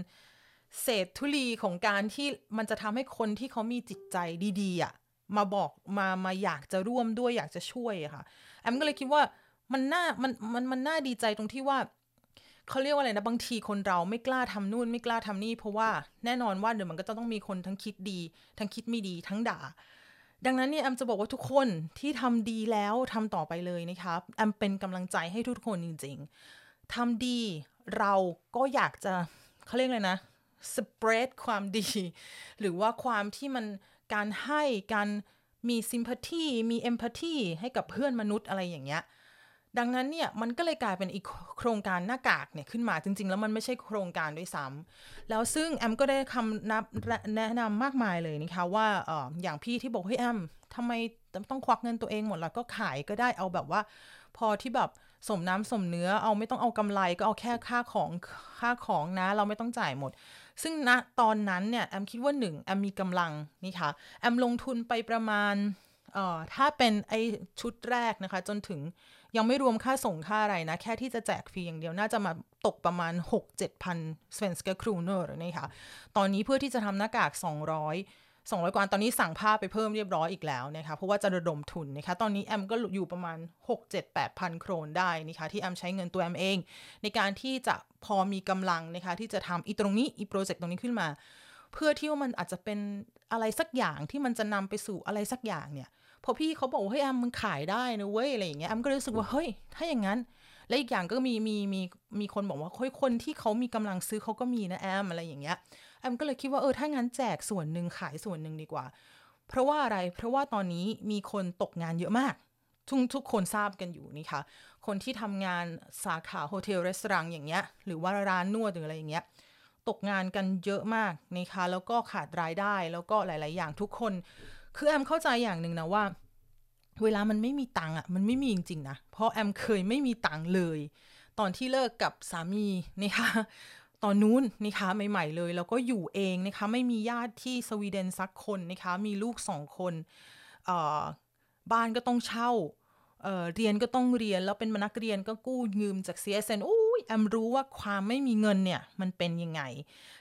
Speaker 1: เศษทุลีของการที่มันจะทำให้คนที่เขามีจิตใจดีๆอะ่ะมาบอกมามาอยากจะร่วมด้วยอยากจะช่วยอะค่ะ แอมก็เลยคิดว่ามันน่ามันมันมันน่าดีใจตรงที่ว่าเขาเรียกว่าอะไรนะบางทีคนเราไม่กล้าทำนู่นไม่กล้าทำนี่เพราะว่าแน่นอนว่าเดี๋ยวมันก็จะต้องมีคนทั้งคิดดี ทั้งคิดไม่ดีทั้งด่า ดังนั้นเนี่ยแอมจะบอกว่าทุกคนที่ทำดีแล้วทำต่อไปเลยนะครับแอมเป็นกำลังใจให้ทุกคนจริง ๆ ทำดีเราก็อยากจะเขาเรียกเลยนะ spread ความดี หรือว่าความที่มันการให้การมี sympathy มี empathy ให้กับเพื่อนมนุษย์อะไรอย่างเงี้ยดังนั้นเนี่ยมันก็เลยกลายเป็นอีกโครงการหน้ากากเนี่ยขึ้นมาจริง ๆ แล้วมันไม่ใช่โครงการด้วยซ้ำแล้วซึ่งแอมก็ได้คำนับแนะนำมากมายเลยนะคะว่าอออย่างพี่ที่บอกเฮ้ยแอมทำไมต้องควักเงินตัวเองหมดแล้วก็ขายก็ได้เอาแบบว่า พอที่แบบ สมน้ำสมเนื้อเอาไม่ต้องเอากำไรก็เอาแค่ค่าของค่าของนะ เราไม่ต้องจ่ายหมด ซึ่งณตอนนั้นเนี่ยแอมคิดว่าหนึ่งแอมมีกำลังนี่ค่ะแอมลงทุนไปประมาณเอ่อถ้าเป็นไอชุดแรกนะคะ จนถึงยังไม่รวมค่าส่งค่าอะไรนะ แค่ที่จะแจกฟรีอย่างเดียวน่าจะมาตกประมาณ 6-7พัน svenska kronor นี่ค่ะ ตอนนี้เพื่อที่จะทำหน้ากาก 200 200 กว่าตอนนี้สั่งผ้าไปเพิ่มเรียบร้อยอีกแล้วนะคะ เพราะว่าจะระดมทุนนะคะ ตอนนี้แอมก็อยู่ประมาณ 6-7-8พันโครนได้นะคะ ที่แอมใช้เงินตัวแอมเอง ในการที่จะพอมีกำลังนะคะ ที่จะทำอีตรงนี้อีโปรเจกต์ตรงนี้ขึ้นมา เพื่อที่ว่ามันอาจจะเป็นอะไรสักอย่างที่มันจะนำไปสู่อะไรสักอย่างเนี่ยพอพี่เขาบอกว่าเฮ้ยแอมมึงขายได้นะเว้ยอะไรอย่างเงี้ยแอมก็รู้สึกว่าเฮ้ยถ้าอย่างนั้น และอีกอย่างก็มีมีมีมีคนบอกว่าเฮ้ยคนที่เขามีกำลังซื้อเขาก็มีนะแอมอะไรอย่างเงี้ย แอมก็เลยคิดว่าเออถ้างั้นแจกส่วนหนึ่งขายส่วนหนึ่งดีกว่า เพราะว่าอะไรเพราะว่าตอนนี้มีคนตกงานเยอะมากทุกทุกคนทราบกันอยู่นี่ค่ะ คนที่ทำงานสาขาโฮเทลรีสอร์ทอย่างเงี้ย หรือว่าร้านนวดหรืออะไรอย่างเงี้ย ตกงานกันเยอะมากนะคะ แล้วก็ขาดรายได้แล้วก็หลาย ๆ อย่างทุกคน คือแอมเข้าใจอย่างหนึ่งนะว่า เวลามันไม่มีตังค์อะ มันไม่มีจริง ๆ นะ เพราะแอมเคยไม่มีตังค์เลย ตอนที่เลิกกับสามีนะคะ ตอนนู้นนะคะใหม่ๆเลย แล้วก็อยู่เองนะคะไม่มีญาติที่สวีเดนสักคนนะคะมีลูกสองคนบ้านก็ต้องเช่าเเรียนก็ต้องเรียนแล้วเป็นนักเรียนก็กู้ยืมจาก CSN โอ้ยแอมรู้ว่าความไม่มีเงินเนี่ยมันเป็นยังไง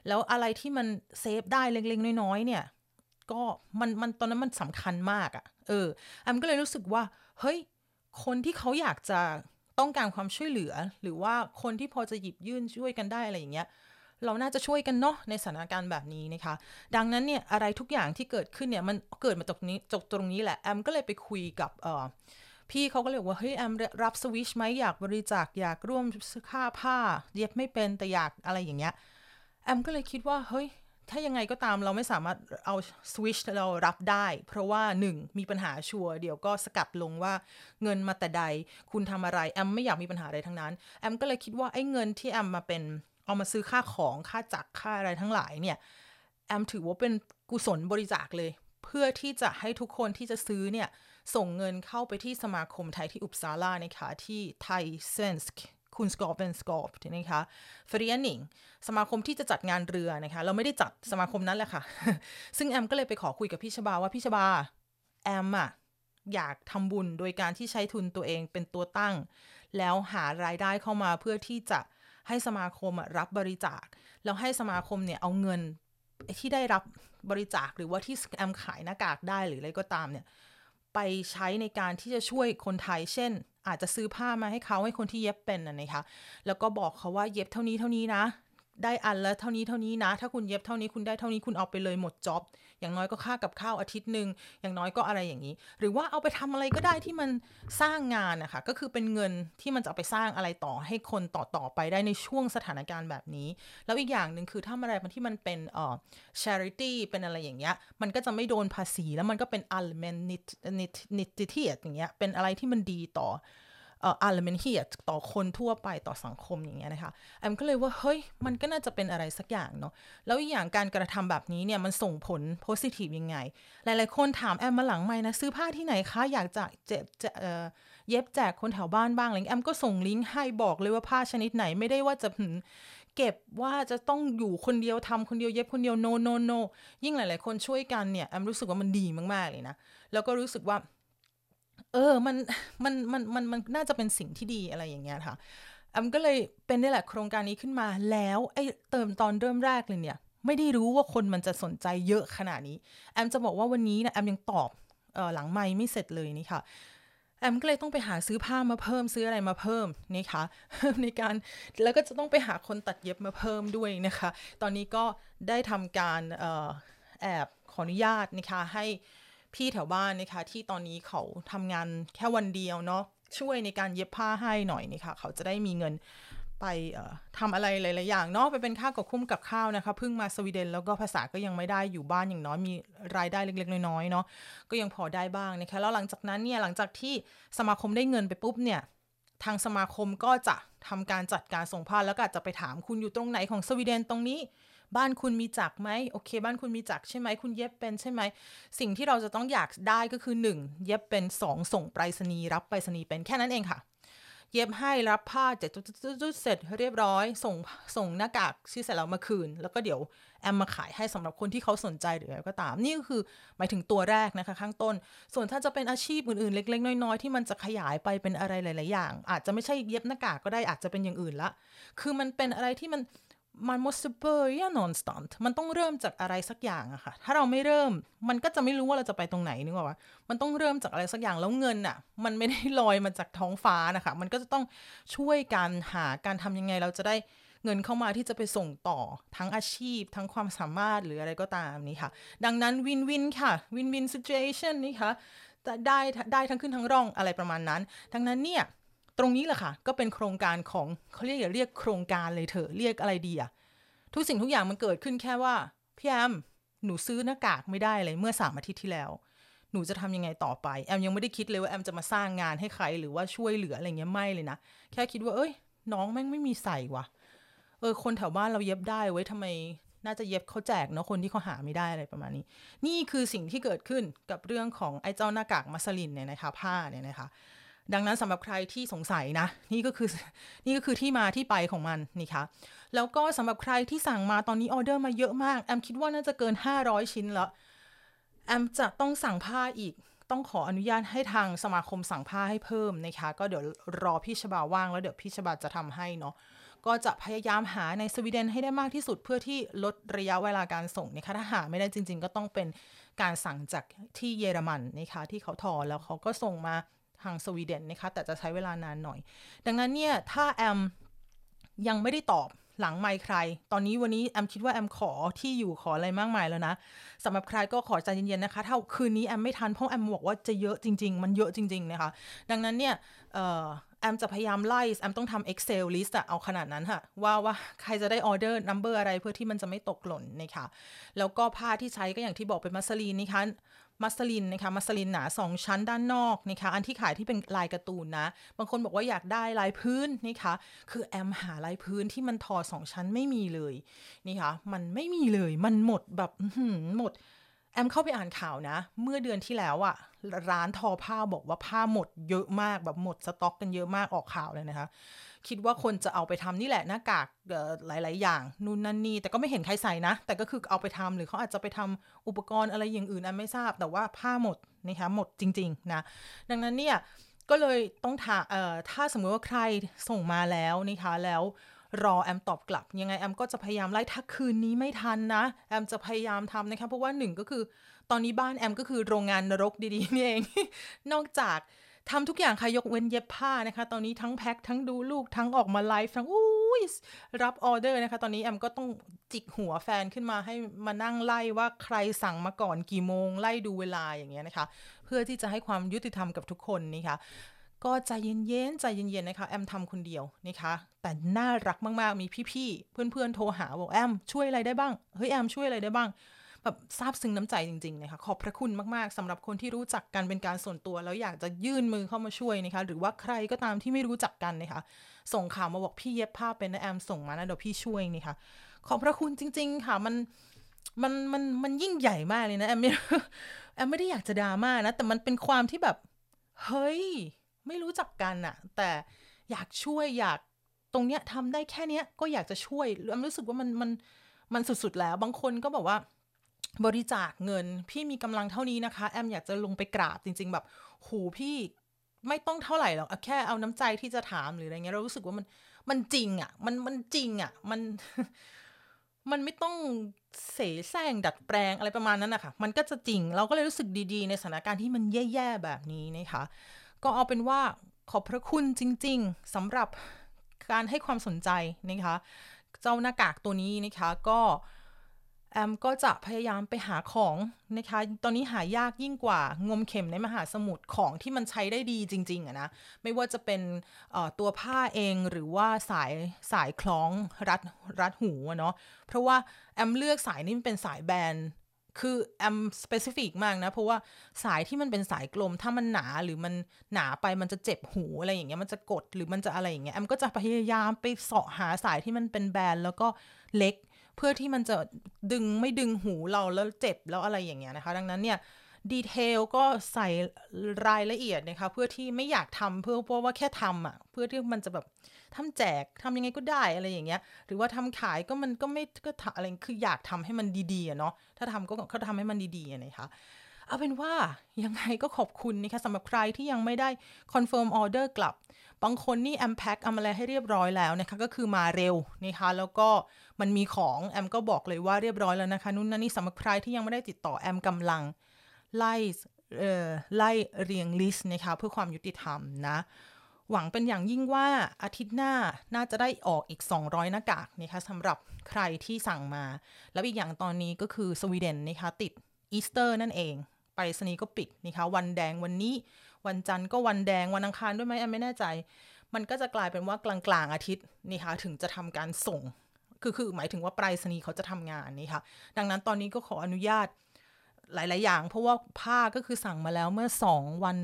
Speaker 1: แล้วอะไรที่มันเซฟได้เล็กๆน้อยๆเนี่ยก็มันมันตอนนั้นมันสำคัญมากอะ่ะเออแอมก็เลยรู้สึกว่า เฮ้ย คนที่เขาอยากจะ ต้องการความช่วยเหลือ หรือว่าคนที่พอจะหยิบยื่นช่วยกันได้อะไรอย่างเงี้ยเราน่าจะช่วยกันเนาะในสถานการณ์แบบนี้นะคะ ดังนั้นเนี่ยอะไรทุกอย่างที่เกิดขึ้นเนี่ยมันเกิดมาตรงนี้จบตรงนี้แหละแอมก็เลยไปคุยกับเออพี่เขาก็เลยว่าเฮ้ยแอมรับสวิชไหมอยากบริจาคอยากร่วมค่าผ้า เย็บไม่เป็นแต่อยากอะไรอย่างเงี้ยแอมก็เลยคิดว่าเฮ้ย ถ้ายังไงก็ตามเราไม่สามารถเอาสวิชเรารับได้ เพราะว่าหนึ่งมีปัญหาชัวร์เดี๋ยวก็สกัดลงว่าเงินมาแต่ใด คุณทำอะไร แอมไม่อยากมีปัญหาอะไรทั้งนั้น แอมก็เลยคิดว่าไอ้เงินที่แอมมาเป็นเอามาซื้อค่าของค่าจักรค่าอะไรทั้งหลายเนี่ย แอมถือว่าเป็นกุศลบริจาคเลย เพื่อที่จะให้ทุกคนที่จะซื้อเนี่ยส่งเงินเข้าไปที่สมาคมไทยที่อุปซาลานะคะที่ไทยเซนส์ คุณสกอร์เป็นสกอร์นะคะฟรีนิงสมาคมที่จะจัดงานเรือนะคะ เราไม่ได้จัดสมาคมนั้นแหละค่ะ ซึ่งแอมก็เลยไปขอคุยกับพี่ชบาว่าพี่ชบาแอมอะอยากทำบุญโดยการที่ใช้ทุนตัวเองเป็นตัวตั้ง แล้วหารายได้เข้ามาเพื่อที่จะให้สมาคมรับบริจาค แล้วให้สมาคมเนี่ยเอาเงินที่ได้รับบริจาคหรือว่าที่แอมขายหน้ากากได้หรืออะไรก็ตามเนี่ย ไปใช้ในการที่จะช่วยคนไทย เช่น อาจจะซื้อผ้ามาให้เขาให้คนที่เย็บเป็นนะคะแล้วก็บอกเขาว่าเย็บเท่านี้เท่านี้นะ ได้อันแล้วเท่านี้เท่านี้นะ ถ้าคุณเย็บเท่านี้คุณได้เท่านี้คุณเอาไปเลยหมดจ็อบอย่างน้อยก็ค่ากับข้าวอาทิตย์หนึ่งอย่างน้อยก็อะไรอย่างนี้ หรือว่าเอาไปทำอะไรก็ได้ที่มันสร้างงานนะคะก็คือเป็นเงินที่มันจะไปสร้างอะไรต่อให้คนต่อต่อไปได้ในช่วงสถานการณ์แบบนี้ แล้วอีกอย่างหนึ่งคือถ้าอะไรมันที่มันเป็นเอ่อ charity เป็นอะไรอย่างเงี้ยมันก็จะไม่โดนภาษีแล้วมันก็เป็น element nit ิอย่างเงี้ยเป็นอะไรที่มันดีต่อ อ่อ a l เ m e n เฮียต่อคนทั่วไปต่อสังคมอย่างเงี้ยนะคะแอมก็เลยว่าเฮ้ยมันก็น่าจะเป็นอะไรสักอย่างเนาะแล้วอีกอย่างการกระทำแบบนี้เนี่ยมันส่งผลโพสิทีฟยังไง หลายๆ คนถามแอมมาหลังไม่นะซื้อผ้าที่ไหนคะ อยากจะเจ็บจะเเย็บแจกคนแถวบ้านบ้างอะไรแอมก็ส่งลิงก์ให้บอกเลยว่าผ้าชนิดไหนไม่ได้ว่าจะเก็บว่าจะต้องอยู่คนเดียวทำคนเดียวเย็บคนเดียวโนโนโนยิ่งหลาย ๆ คนช่วยกันเนี่ยแอมรู้สึกว่ามันดีมากๆเลยนะแล้วก็รู้สึกว่า เออมันมันมันมันมันน่าจะเป็นสิ่งที่ดีอะไรอย่างเงี้ยค่ะแอมก็เลยเป็นนี่แหละโครงการนี้ขึ้นมาแล้วไอ้เติมตอนเริ่มแรกเลยเนี่ย ไม่ได้รู้ว่าคนมันจะสนใจเยอะขนาดนี้ แอมจะบอกว่าวันนี้นะแอมยังตอบออหลังไม่ไม่เสร็จเลยนี่ค่ะแอมก็เลยต้องไปหาซื้อผ้ามาเพิ่มซื้ออะไรมาเพิ่มนี่ค่ะในการแล้วก็จะต้องไปหาคนตัดเย็บมาเพิ่มด้วยนะคะ ตอนนี้ก็ได้ทำการแอบขออนุญาตนะคะให้ พี่แถวบ้านนะคะ ที่ตอนนี้เขาทำงานแค่วันเดียวเนาะช่วยในการเย็บผ้าให้หน่อยนี่ค่ะเขาจะได้มีเงินไปทำอะไรหลาย ๆ อย่างเนาะไปเป็นค่ากับคุ้มกับข้าวนะคะเพิ่งมาสวีเดนแล้วก็ภาษาก็ยังไม่ได้อยู่บ้านอย่างน้อยมีรายได้เล็ก ๆ น้อยๆเนาะก็ยังพอได้บ้างนะคะแล้วหลังจากนั้นเนี่ยหลังจากที่สมาคมได้เงินไปปุ๊บเนี่ยทางสมาคมก็จะทำการจัดการส่งผ้าแล้วก็จะไปถามคุณอยู่ตรงไหนของสวีเดนตรงนี้ บ้านคุณมีจักไหมโอเค บ้านคุณมีจักใช่ไหมคุณเย็บเป็นใช่ไหมสิ่งที่เราจะต้องอยากได้ก็คือ 1 เย็บเป็น 2 ส่งไปรษณีย์รับไปรษณีย์เป็นแค่นั้นเองค่ะ เย็บให้รับผ้าเสร็จเสร็จเรียบร้อย ส่งส่งหน้ากากที่เสร็จแล้วมาคืน แล้วก็เดี๋ยวแอมมาขายให้สำหรับคนที่เขาสนใจหรืออะไรก็ตาม นี่ก็คือหมายถึงตัวแรกนะคะ ข้างต้น ส่วนถ้าจะเป็นอาชีพอื่นๆ เล็ก ๆ น้อยๆที่มันจะขยายไปเป็นอะไรหลาย ๆ อย่าง อาจจะไม่ใช่เย็บหน้ากากก็ได้อาจจะเป็นอย่างอื่นละ คือมันเป็นอะไรที่มัน มัน måste börja någonstans มันต้องเริ่มจากอะไรสักอย่างอะค่ะ ถ้าเราไม่เริ่ม มันก็จะไม่รู้ว่าเราจะไปตรงไหนนึกว่ามันต้องเริ่มจากอะไรสักอย่าง แล้วเงินอะมันไม่ได้ลอยมาจากท้องฟ้านะคะ มันก็จะต้องช่วยกันหาการทำยังไง เราจะได้เงินเข้ามาที่จะไปส่งต่อทั้งอาชีพ ทั้งความสามารถหรืออะไรก็ตามนี่ค่ะ ดังนั้นวินวินค่ะ วินวินซิ t u a t i o n นี่ค่ะได้ได้ทั้งขึ้นทั้งร่องอะไรประมาณนั้น ดังนั้นเนี่ย ตรงนี้แหละค่ะ ก็เป็นโครงการของเขาเรียกอย่าเรียกโครงการเลยเถอะเรียกอะไรดีอะทุกสิ่งทุกอย่างมันเกิดขึ้นแค่ว่าพี่แอมหนูซื้อหน้ากากไม่ได้เลยเมื่อสามอาทิตย์ที่แล้ว หนูจะทำยังไงต่อไป แอมยังไม่ได้คิดเลยว่าแอมจะมาสร้างงานให้ใครหรือว่าช่วยเหลืออะไรเงี้ยไม่เลยนะ แค่คิดว่าเอ้ย น้องแม่งไม่มีใส่ว่ะ เออ คนแถวบ้านเราเย็บได้ไว้ทำไม น่าจะเย็บเขาแจกเนาะคนที่เขาหาไม่ได้อะไรประมาณนี้ นี่คือสิ่งที่เกิดขึ้นกับเรื่องของไอ้เจ้าหน้ากากมัสลินเนี่ยนะคะ ผ้าเนี่ยนะคะ ดังนั้นสำหรับใครที่สงสัยนะ นี่ก็คือนี่ก็คือที่มาที่ไปของมันนี่คะแล้วก็สำหรับใครที่สั่งมาตอนนี้ออเดอร์มาเยอะมาก แอมคิดว่าน่าจะเกิน 500 ชิ้นแล้ว แอมจะต้องสั่งผ้าอีก ต้องขออนุญาตให้ทางสมาคมสั่งผ้าให้เพิ่มนะคะ ก็เดี๋ยวรอพี่ชบาว่างแล้วเดี๋ยวพี่ชบาจะทำให้เนาะก็จะพยายามหาในสวีเดนให้ได้มากที่สุดเพื่อที่ลดระยะเวลาการส่งนะคะถ้าหาไม่ได้จริง ๆ ก็ต้องเป็นการสั่งจากที่เยอรมันนะคะที่เขาทอแล้วเขาก็ส่งมา ทางสวีเดนนะคะ แต่จะใช้เวลานานหน่อย ดังนั้นเนี่ย ถ้าแอมยังไม่ได้ตอบหลังไม่ใคร ตอนนี้วันนี้แอมคิดว่าแอมขอที่อยู่ขออะไรมากมายแล้วนะสำหรับใครก็ขอใจเย็นๆนะคะ ถ้าคืนนี้แอมไม่ทันเพราะแอมบอกว่าจะเยอะจริง ๆ มันเยอะจริง ๆ นะคะ ดังนั้นเนี่ยแอมจะพยายามไล่แอมต้องทำ Excel list อะเอาขนาดนั้นค่ะ ว่าว่าใครจะได้ออเดอร์นัมเบอร์อะไรเพื่อที่มันจะไม่ตกหล่นนะคะแล้วก็ผ้าที่ใช้ก็อย่างที่บอกเป็นมัสลีนนะคะ มัสลินนะคะมัสลินหนา2ชั้นด้านนอกนะคะอันที่ขายที่เป็นลายการ์ตูนนะ บางคนบอกว่าอยากได้ลายพื้นนะคะคือแอมหาลายพื้นที่มันทอสองชั้นไม่มีเลยนี่คะมันไม่มีเลยมันหมดแบบหมดแอมเข้าไปอ่านข่าวนะ เมื่อเดือนที่แล้วอะ ร้านทอผ้าบอกว่าผ้าหมดเยอะมากแบบหมดสต็อกกันเยอะมากออกข่าวเลยนะคะ คิดว่าคนจะเอาไปทำนี่แหละหน้ากากหลาย ๆ อย่างนู่นนั่นนี่แต่ก็ไม่เห็นใครใส่นะ แต่ก็คือเอาไปทำหรือเขาอาจจะไปทำอุปกรณ์อะไรอย่างอื่นอันไม่ทราบ แต่ว่าผ้าหมดนะคะหมดจริง ๆ นะ ดังนั้นเนี่ยก็เลยต้องถามถ้าสมมติว่าใครส่งมาแล้วนะคะแล้วรอแอมตอบกลับ ยังไงแอมก็จะพยายามไล่ถ้าคืนนี้ไม่ทันนะ แอมจะพยายามทำนะคะเพราะว่าหนึ่งก็คือ ตอนนี้บ้านแอมก็คือโรงงานนรกดีๆนี่เอง นอกจากทำทุกอย่างค่ะยกเว้นเย็บผ้านะคะ ตอนนี้ทั้งแพ็คทั้งดูลูกทั้งออกมาไลฟ์ทั้งอุ้ยรับออเดอร์นะคะ ตอนนี้แอมก็ต้องจิกหัวแฟนขึ้นมาให้มานั่งไล่ว่าใครสั่งมาก่อนกี่โมงไล่ดูเวลาอย่างเงี้ยนะคะ เพื่อที่จะให้ความยุติธรรมกับทุกคนนี่ค่ะก็ใจเย็นๆใจเย็นๆนะคะ แอมทำคนเดียวนะคะ แต่น่ารักมากๆมีพี่ๆเพื่อนๆโทรหาบอกแอมช่วยอะไรได้บ้างเฮ้ยแอมช่วยอะไรได้บ้าง แบบซาบซึ้งน้ำใจจริงๆนะคะขอบพระคุณมากๆสำหรับคนที่รู้จักกันเป็นการส่วนตัว แล้วอยากจะยื่นมือเข้ามาช่วยนะคะหรือว่าใครก็ตามที่ไม่รู้จักกันนะคะส่งข่าวมาบอกพี่เย็บผ้าเป็นนะแอมส่งมานะเดี๋ยวพี่ช่วยนี่ค่ะขอบพระคุณจริง ๆ ค่ะมันมันมันมันยิ่งใหญ่มากเลยนะแอมไม่แอมไม่ได้อยากจะดราม่านะ แต่มันเป็นความที่แบบเฮ้ย ไม่รู้จักกันอะแต่อยากช่วยอยากตรงเนี้ยทำได้แค่เนี้ยก็อยากจะช่วยแอมรู้สึกว่ามันมันมันสุดๆแล้ว บางคนก็บอกว่า บริจาคเงิน พี่มีกำลังเท่านี้นะคะ แอมอยากจะลงไปกราบจริง ๆ แบบหูพี่ไม่ต้องเท่าไหร่หรอกแค่เอาน้ำใจที่จะถามหรืออะไรเงี้ยเรารู้สึกว่ามันมันจริงอะ่ะ มันมันจริงอะ่ะ มันมันไม่ต้องเสแสร้งดัดแปลงอะไรประมาณนั้นนะคะมันก็จะจริง เราก็เลยรู้สึกดีๆ ในสถานการณ์ที่มันแย่ๆแบบนี้นะคะ ก็เอาเป็นว่าขอบพระคุณจริง ๆสำหรับการให้ความสนใจนะคะ เจ้าหน้ากากตัวนี้นะคะก็ แอมก็จะพยายามไปหาของนะคะ ตอนนี้หายากยิ่งกว่างมเข็มในมหาสมุทรของที่มันใช้ได้ดีจริงๆอะนะ ไม่ว่าจะเป็นตัวผ้าเองหรือว่าสายสายคล้องรัดรัดหูเนาะ เพราะว่าแอมเลือกสายนี้มันเป็นสายแบน คือแอมสเปซิฟิกมากนะ เพราะว่าสายที่มันเป็นสายกลม ถ้ามันหนาหรือมันหนาไปมันจะเจ็บหูอะไรอย่างเงี้ย มันจะกดหรือมันจะอะไรอย่างเงี้ย แอมก็จะพยายามไปเสาะหาสายที่มันเป็นแบนแล้วก็เล็ก เพื่อที่มันจะดึงไม่ดึงหูเราแล้วเจ็บแล้วอะไรอย่างเงี้ยนะคะ ดังนั้นเนี่ยdetail ก็ใส่รายละเอียดนะคะ เพื่อที่ไม่อยากทำเพื่อเพราะว่าแค่ทำอะ เพื่อที่มันจะแบบทำแจกทำยังไงก็ได้อะไรอย่างเงี้ย หรือว่าทำขายก็มันก็ไม่ก็อะไรคืออยากทำให้มันดีๆอะเนาะถ้าทำก็ก็ทำให้มันดีๆนะคะเอาเป็นว่ายังไงก็ขอบคุณนะคะสำหรับใครที่ยังไม่ได้คอนเฟิร์มออเดอร์กลับ บางคนนี่แอมแพ็คเอามาอะไรให้เรียบร้อยแล้วนะคะก็คือมาเร็วนะคะแล้วก็มันมีของแอมก็บอกเลยว่าเรียบร้อยแล้วนะคะนู่นนั่นนี่สำหรับใครที่ยังไม่ได้ติดต่อแอมกำลังไล่เอ่อไล่เรียง list นะคะเพื่อความยุติธรรมนะหวังเป็นอย่างยิ่งว่าอาทิตย์หน้าน่าจะได้ออกอีก 200 หน้ากากนะคะสำหรับใครที่สั่งมา แล้วอีกอย่างตอนนี้ก็คือสวีเดนนะคะติดอีสเตอร์นั่นเอง ไปรษณีย์ก็ปิดนะคะวันแดงวันนี้ วันจันทร์ก็วันแดงวันอังคารด้วยไหมแอมไม่แน่ใจ มันก็จะกลายเป็นว่ากลางกลางๆอาทิตย์นี่ค่ะถึงจะทำการส่ง คือคือหมายถึงว่าไปรษณีย์เขาจะทำงานนี่ค่ะ ดังนั้นตอนนี้ก็ขออนุญาตหลาย ๆ อย่าง เพราะว่าผ้าก็คือสั่งมาแล้วเมื่อ2วัน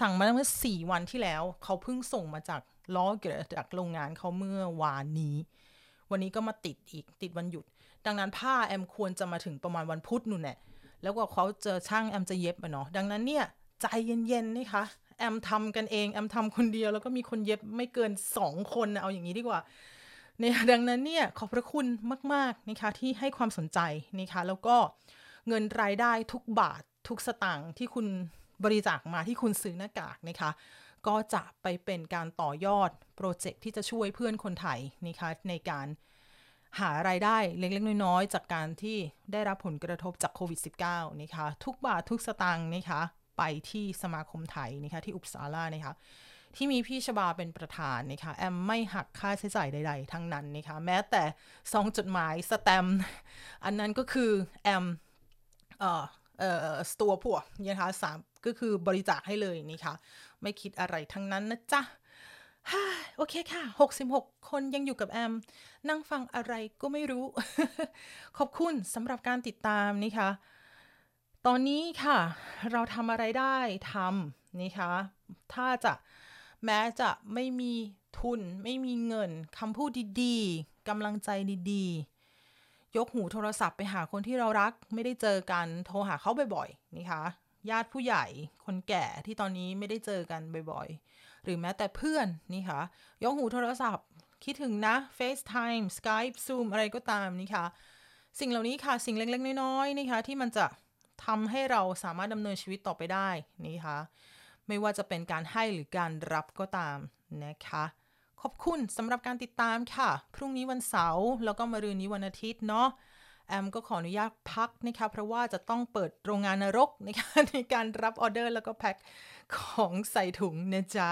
Speaker 1: สั่งมาแล้วเมื่อ4วันที่แล้ว เขาเพิ่งส่งมาจากล้อเกรจากโรงงานเขาเมื่อวานนี้ วันนี้ก็มาติดอีกติดวันหยุด ดังนั้นผ้าแอมควรจะมาถึงประมาณวันพุธนู่นแหละแล้วก็เขาเจอช่างแอมจะเย็บอะเนาะดังนั้นเนี่ย ใจเย็นๆนี่คะแอมทำกันเอง แอมทำคนเดียวแล้วก็มีคนเย็บไม่เกิน2คนเอาอย่างนี้ดีกว่าเนี่ยดังนั้นเนี่ยขอบพระคุณมากๆนะคะที่ให้ความสนใจนะคะแล้วก็เงินรายได้ทุกบาททุกสตางค์ที่คุณบริจาคมาที่คุณซื้อหน้ากากนะคะก็จะไปเป็นการต่อยอดโปรเจกต์ที่จะช่วยเพื่อนคนไทยนะคะในการหารายได้เล็กๆ น้อยๆ จากการที่ได้รับผลกระทบจากโควิด -19 นะคะทุกบาททุกสตางค์นะคะ ไปที่สมาคมไทยนะคะที่อุปสารานะคะที่มีพี่ชบาเป็นประธานนะคะแอมไม่หักค่าใช้จ่ายใด ๆ ทั้งนั้นนะคะแม้แต่ซองจดหมายสแตมอันนั้นก็คือแอมเอ่อเอ่อสตัวพวกนะคะสามก็คือบริจาคให้เลยนี่ค่ะไม่คิดอะไรทั้งนั้นนะจ๊ะโอเคค่ะ 66 คนยังอยู่กับแอม นั่งฟังอะไรก็ไม่รู้ ขอบคุณสำหรับการติดตามนี่ค่ะ ตอนนี้ค่ะ เราทำอะไรได้ทำนี่ค่ะถ้าจะแม้จะไม่มีทุนไม่มีเงินคำพูดดีๆกำลังใจดีๆ ยกหูโทรศัพท์ไปหาคนที่เรารักไม่ได้เจอกันโทรหาเขาบ่อยๆนี่ค่ะญาติผู้ใหญ่คนแก่ที่ตอนนี้ไม่ได้เจอกันบ่อยๆ หรือแม้แต่เพื่อนนี่ค่ะ ยกหูโทรศัพท์ คิดถึงนะ FaceTime Skype Zoom อะไรก็ตามนี่ค่ะ สิ่งเหล่านี้ค่ะ สิ่งเล็กๆ น้อยๆนี่ค่ะที่มันจะ ทำให้เราสามารถดำเนินชีวิตต่อไปได้นี่ค่ะไม่ว่าจะเป็นการให้หรือการรับก็ตามนะคะ ขอบคุณสำหรับการติดตามค่ะ พรุ่งนี้วันเสาร์แล้วก็มะรืนนี้วันอาทิตย์เนาะแอมก็ขออนุญาตพักนะคะเพราะว่าจะต้องเปิดโรงงานนรกนะคะในการรับออเดอร์แล้วก็แพ็คของใส่ถุงนะจ๊ะ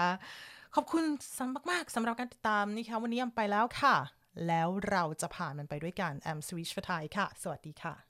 Speaker 1: ขอบคุณสำมากๆสำหรับการติดตามนะคะวันนี้แอมไปแล้วค่ะ แล้วเราจะผ่านมันไปด้วยกันแอมสวิชฟไทยค่ะ สวัสดีค่ะ